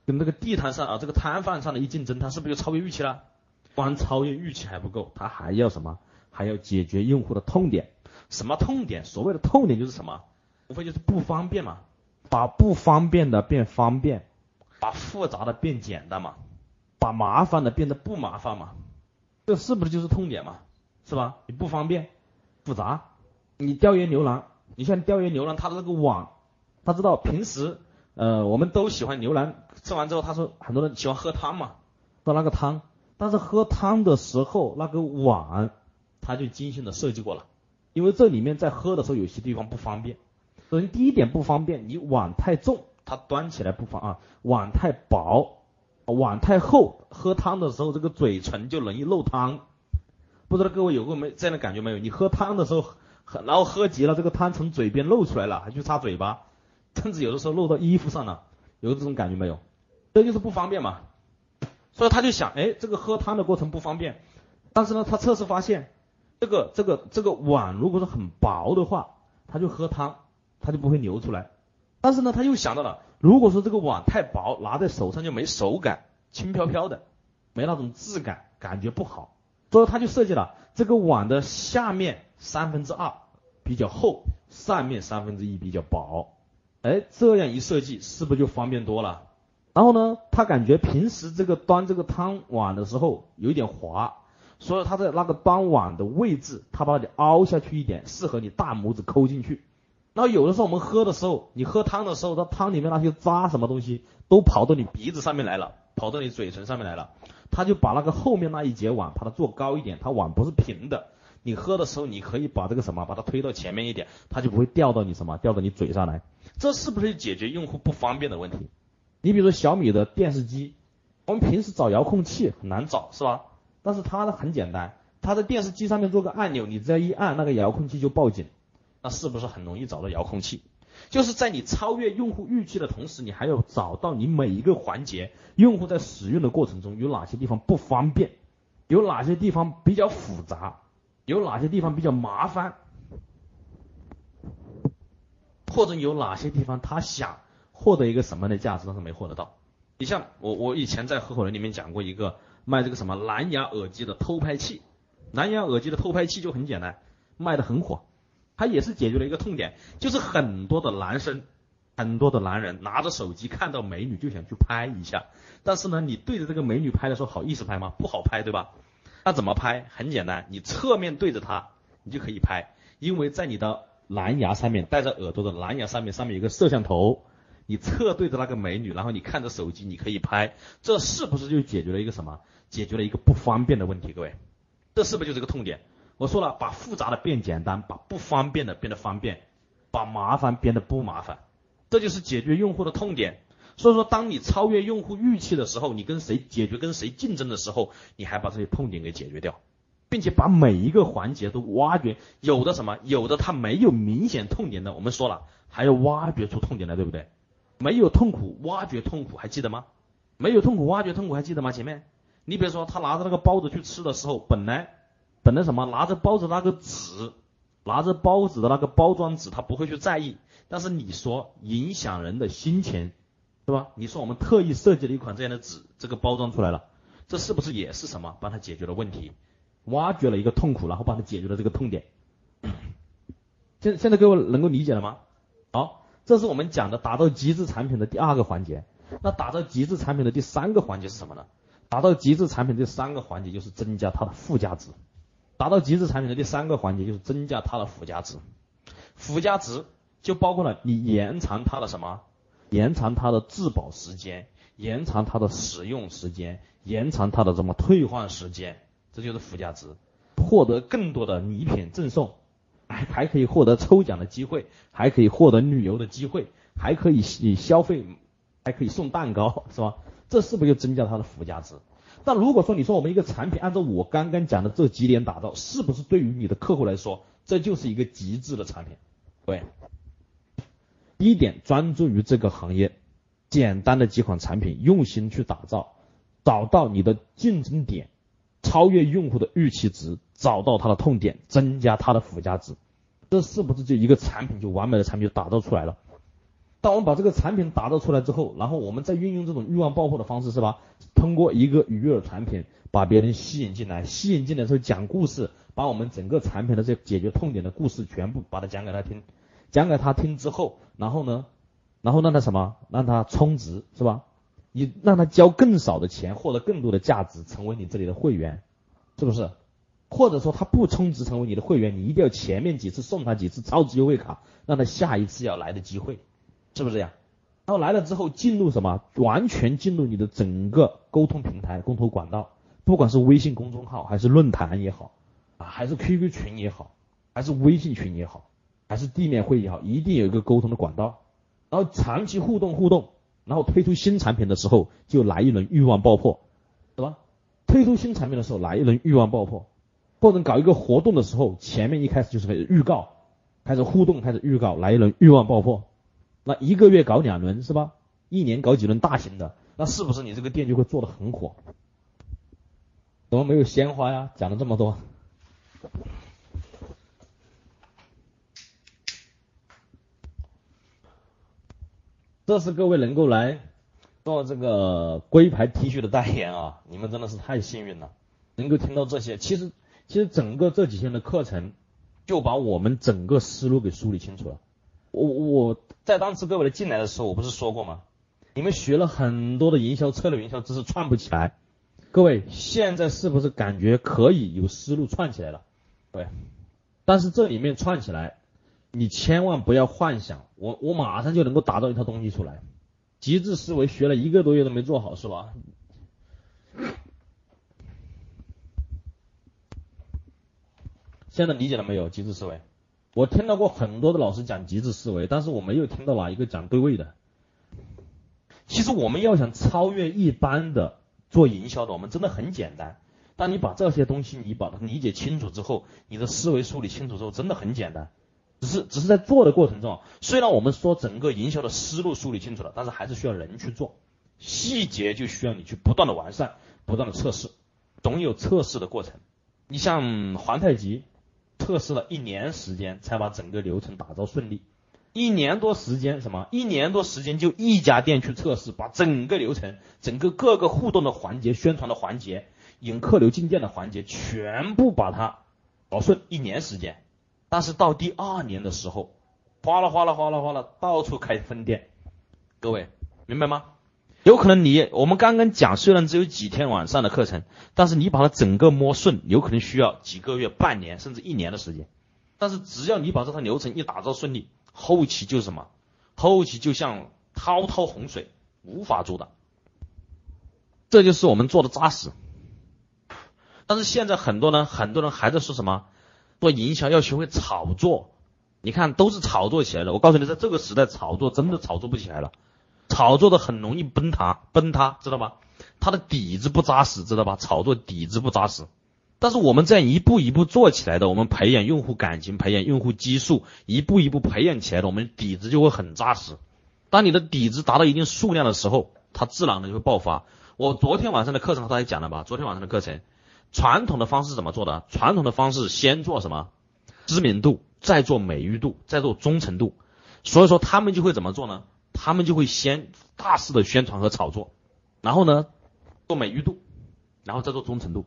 跟那个地摊上啊，这个摊贩上的一竞争，他是不是就超越预期了？光超越预期还不够，他还要什么？还要解决用户的痛点。什么痛点？所谓的痛点就是什么？无非就是不方便嘛，把不方便的变方便，把复杂的变简单嘛，把麻烦的变得不麻烦嘛，这是不是就是痛点嘛？是吧？你不方便，复杂。你钓鱼牛腩，你像钓鱼牛腩，它的那个网，他知道平时呃我们都喜欢牛腩，吃完之后他说很多人喜欢喝汤嘛，喝那个汤，但是喝汤的时候那个碗他就精心的设计过了，因为这里面在喝的时候有些地方不方便。首先第一点不方便，你碗太重，它端起来不方啊；碗太薄，碗太厚，喝汤的时候这个嘴唇就容易漏汤。不知道各位有过没这样的感觉没有？你喝汤的时候，然后喝急了，这个汤从嘴边漏出来了，还去擦嘴巴，甚至有的时候漏到衣服上了，有这种感觉没有？这就是不方便嘛。所以他就想，哎，这个喝汤的过程不方便，但是呢，他测试发现，这个这个这个碗如果是很薄的话，他就喝汤，他就不会流出来。但是呢，他又想到了，如果说这个碗太薄，拿在手上就没手感，轻飘飘的，没那种质感，感觉不好。所以他就设计了这个碗的下面三分之二比较厚，上面三分之一比较薄。哎，这样一设计是不是就方便多了？然后呢，他感觉平时这个端这个汤碗的时候有一点滑，所以他在那个端碗的位置，他把你凹下去一点，适合你大拇指抠进去。然后有的时候我们喝的时候，你喝汤的时候，它汤里面那些渣什么东西都跑到你鼻子上面来了，跑到你嘴唇上面来了。他就把那个后面那一节碗把它做高一点，它碗不是平的，你喝的时候，你可以把这个什么，把它推到前面一点，它就不会掉到你什么，掉到你嘴上来。这是不是解决用户不方便的问题？你比如说小米的电视机，我们平时找遥控器很难找，是吧？但是它的很简单，它在电视机上面做个按钮，你只要一按，那个遥控器就报警，那是不是很容易找到遥控器？就是在你超越用户预期的同时，你还要找到你每一个环节用户在使用的过程中有哪些地方不方便，有哪些地方比较复杂，有哪些地方比较麻烦，或者有哪些地方他想获得一个什么样的价值，但是没获得到。你像我，我以前在合伙人里面讲过一个卖这个什么蓝牙耳机的偷拍器，蓝牙耳机的偷拍器就很简单，卖的很火。它也是解决了一个痛点，就是很多的男生，很多的男人拿着手机看到美女就想去拍一下，但是呢，你对着这个美女拍的时候好意思拍吗？不好拍，对吧？那怎么拍？很简单，你侧面对着她，你就可以拍，因为在你的蓝牙上面，戴着耳朵的蓝牙上面，上面有个摄像头，你侧对着那个美女，然后你看着手机，你可以拍，这是不是就解决了一个什么？解决了一个不方便的问题，各位，这是不是就是个痛点？我说了，把复杂的变简单，把不方便的变得方便，把麻烦变得不麻烦，这就是解决用户的痛点。所以说，当你超越用户预期的时候，你跟谁解决、跟谁竞争的时候，你还把这些痛点给解决掉，并且把每一个环节都挖掘。有的什么，有的它没有明显痛点的，我们说了，还要挖掘出痛点来，对不对？没有痛苦，挖掘痛苦，还记得吗？没有痛苦，挖掘痛苦，还记得吗？前面，你比如说他拿着那个包子去吃的时候，本来。本来什么拿着包子那个纸，拿着包子的那个包装纸，他不会去在意。但是你说影响人的心情，对吧？你说我们特意设计了一款这样的纸，这个包装出来了，这是不是也是什么？帮他解决了问题，挖掘了一个痛苦，然后帮他解决了这个痛点。现现在各位能够理解了吗？好，这是我们讲的打造极致产品的第二个环节。那打造极致产品的第三个环节是什么呢？打造极致产品这三个环节就是增加它的附加值。达到极致产品的第三个环节就是增加它的附加值，附加值就包括了你延长它的什么？延长它的质保时间，延长它的使用时间，延长它的什么退换时间，这就是附加值。获得更多的礼品赠送，还还可以获得抽奖的机会，还可以获得旅游的机会，还可以消费，还可以送蛋糕，是吧？这是不是就增加它的附加值？但如果说你说我们一个产品按照我刚刚讲的这几点打造，是不是对于你的客户来说，这就是一个极致的产品？对，第一点专注于这个行业，简单的几款产品，用心去打造，找到你的竞争点，超越用户的预期值，找到他的痛点，增加他的附加值，这是不是就一个产品就完美的产品就打造出来了？当我们把这个产品打造出来之后，然后我们再运用这种欲望爆破的方式，是吧？通过一个愉悦的产品把别人吸引进来，吸引进来之后讲故事，把我们整个产品的这解决痛点的故事全部把它讲给他听，讲给他听之后，然后呢，然后让他什么？让他充值，是吧？你让他交更少的钱，获得更多的价值，成为你这里的会员，是不是？或者说他不充值成为你的会员，你一定要前面几次送他几次超值优惠卡，让他下一次要来的机会。是不是这样？然后来了之后进入什么？完全进入你的整个沟通平台、沟通管道，不管是微信公众号还是论坛也好，啊，还是 QQ 群也好，还是微信群也好，还是地面会议也好，一定有一个沟通的管道。然后长期互动互动，然后推出新产品的时候就来一轮欲望爆破，对吧？推出新产品的时候来一轮欲望爆破，或者搞一个活动的时候，前面一开始就是开始预告，开始互动，开始预告，来一轮欲望爆破。那一个月搞两轮是吧？一年搞几轮大型的，那是不是你这个店就会做的很火？怎么没有鲜花呀？讲了这么多，这是各位能够来做这个龟牌 T 恤的代言啊！你们真的是太幸运了，能够听到这些。其实，其实整个这几天的课程就把我们整个思路给梳理清楚了。我我在当时各位的进来的时候，我不是说过吗？你们学了很多的营销策略、营销知识串不起来。各位现在是不是感觉可以有思路串起来了？对，但是这里面串起来，你千万不要幻想我我马上就能够打造一套东西出来。极致思维学了一个多月都没做好是吧？现在理解了没有？极致思维，我听到过很多的老师讲极致思维，但是我没有听到哪一个讲对位的。其实我们要想超越一般的做营销的，我们真的很简单。当你把这些东西你把它理解清楚之后，你的思维梳理清楚之后，真的很简单。只是只是在做的过程中，虽然我们说整个营销的思路梳理清楚了，但是还是需要人去做，细节就需要你去不断的完善，不断的测试，总有测试的过程。你像皇太极，测试了一年时间才把整个流程打造顺利，一年多时间什么？一年多时间就一家店去测试，把整个流程、整个各个互动的环节、宣传的环节、引客流进店的环节，全部把它搞顺，一年时间。但是到第二年的时候，哗啦哗啦哗啦哗啦，到处开分店，各位明白吗？有可能你我们刚刚讲，虽然只有几天晚上的课程，但是你把它整个摸顺，有可能需要几个月、半年甚至一年的时间。但是只要你把这套流程一打造顺利，后期就是什么？后期就像滔滔洪水，无法阻挡。这就是我们做的扎实。但是现在很多人，很多人还在说什么？做营销要学会炒作，你看都是炒作起来的。我告诉你，在这个时代，炒作真的炒作不起来了，炒作的很容易崩塌，崩塌，知道吧？它的底子不扎实，知道吧？炒作底子不扎实。但是我们这样一步一步做起来的，我们培养用户感情，培养用户基数，一步一步培养起来的，我们底子就会很扎实。当你的底子达到一定数量的时候，它自然的就会爆发。我昨天晚上的课程和大家讲了吧？昨天晚上的课程。传统的方式怎么做的？传统的方式先做什么？知名度，再做美誉度，再做忠诚度。所以说他们就会怎么做呢？他们就会先大肆的宣传和炒作，然后呢做美誉度，然后再做忠诚度。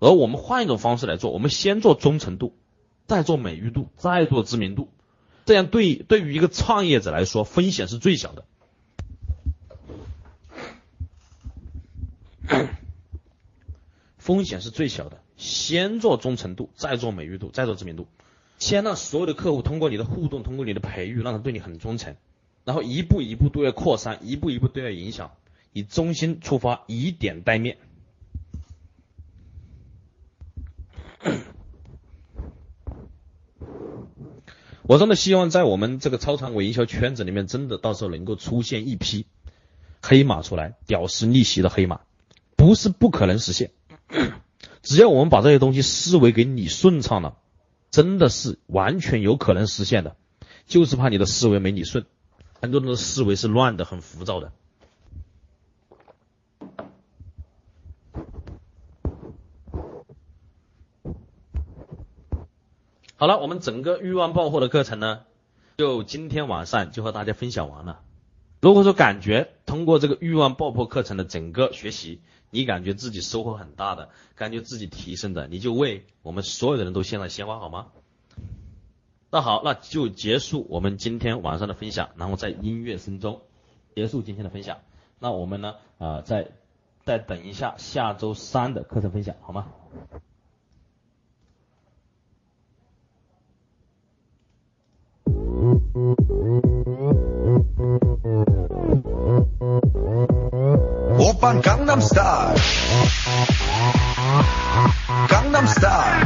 而我们换一种方式来做，我们先做忠诚度，再做美誉度，再做知名度。这样对对于一个创业者来说，风险是最小的。风险是最小的，先做忠诚度，再做美誉度，再做知名度，先让所有的客户通过你的互动，通过你的培育，让他对你很忠诚，然后一步一步对外扩散，一步一步对外影响，以中心出发，以点带面。我真的希望在我们这个超长尾营销圈子里面，真的到时候能够出现一批黑马出来，屌丝逆袭的黑马，不是不可能实现。只要我们把这些东西思维给理顺畅了，真的是完全有可能实现的，就是怕你的思维没理顺，很多人的思维是乱的，很浮躁的。好了，我们整个欲望爆破的课程呢，就今天晚上就和大家分享完了。如果说感觉通过这个欲望爆破课程的整个学习，你感觉自己收获很大的，感觉自己提升的，你就为我们所有的人都献上鲜花好吗？那好，那就结束我们今天晚上的分享，然后在音乐声中结束今天的分享。那我们呢，啊，再再等一下下周三的课程分享，好吗？Gangnam Style Gangnam Style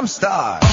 I'm Star.